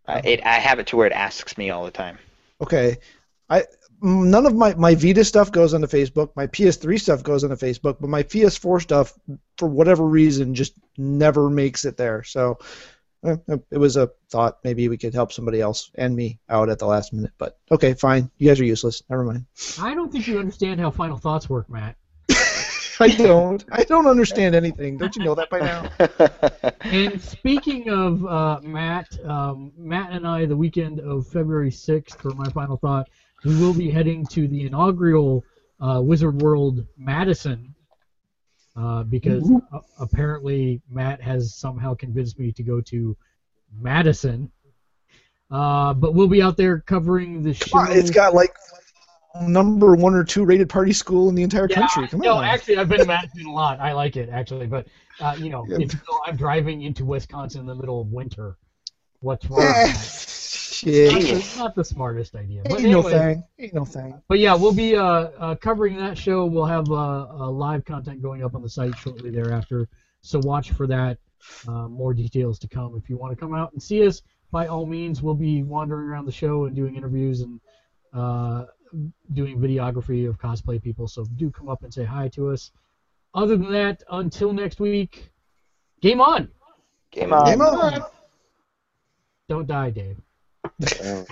Uh, it, I have it to where it asks me all the time. Okay, I none of my my Vita stuff goes onto Facebook. My PS3 stuff goes onto Facebook, but my PS4 stuff, for whatever reason, just never makes it there. So eh, it was a thought. Maybe we could help somebody else and me out at the last minute. But okay, fine. You guys are useless. Never mind. I don't think you understand how final thoughts work, Matt. I don't. I don't understand anything. Don't you know that by now? And speaking of uh, Matt, um, Matt and I, the weekend of February 6th, for my final thought, we will be heading to the inaugural uh, Wizard World Madison uh, because uh, apparently Matt has somehow convinced me to go to Madison. Uh, but we'll be out there covering the show. It's got like number one or two rated party school in the entire country. Come no, on. actually, I've been to Madison a lot. I like it actually, but uh, you know, Yeah. it's still, I'm driving into Wisconsin in the middle of winter. What's wrong? With? Shit. Not the- not the smartest idea. But Ain't no anyway, thing. Ain't no thing. But yeah, we'll be uh, uh, covering that show. We'll have uh, uh, live content going up on the site shortly thereafter. So watch for that. Uh, more details to come. If you want to come out and see us, by all means, we'll be wandering around the show and doing interviews and uh, doing videography of cosplay people. So do come up and say hi to us. Other than that, until next week, game on. Game on. Game on. Don't die, Dave. Oh.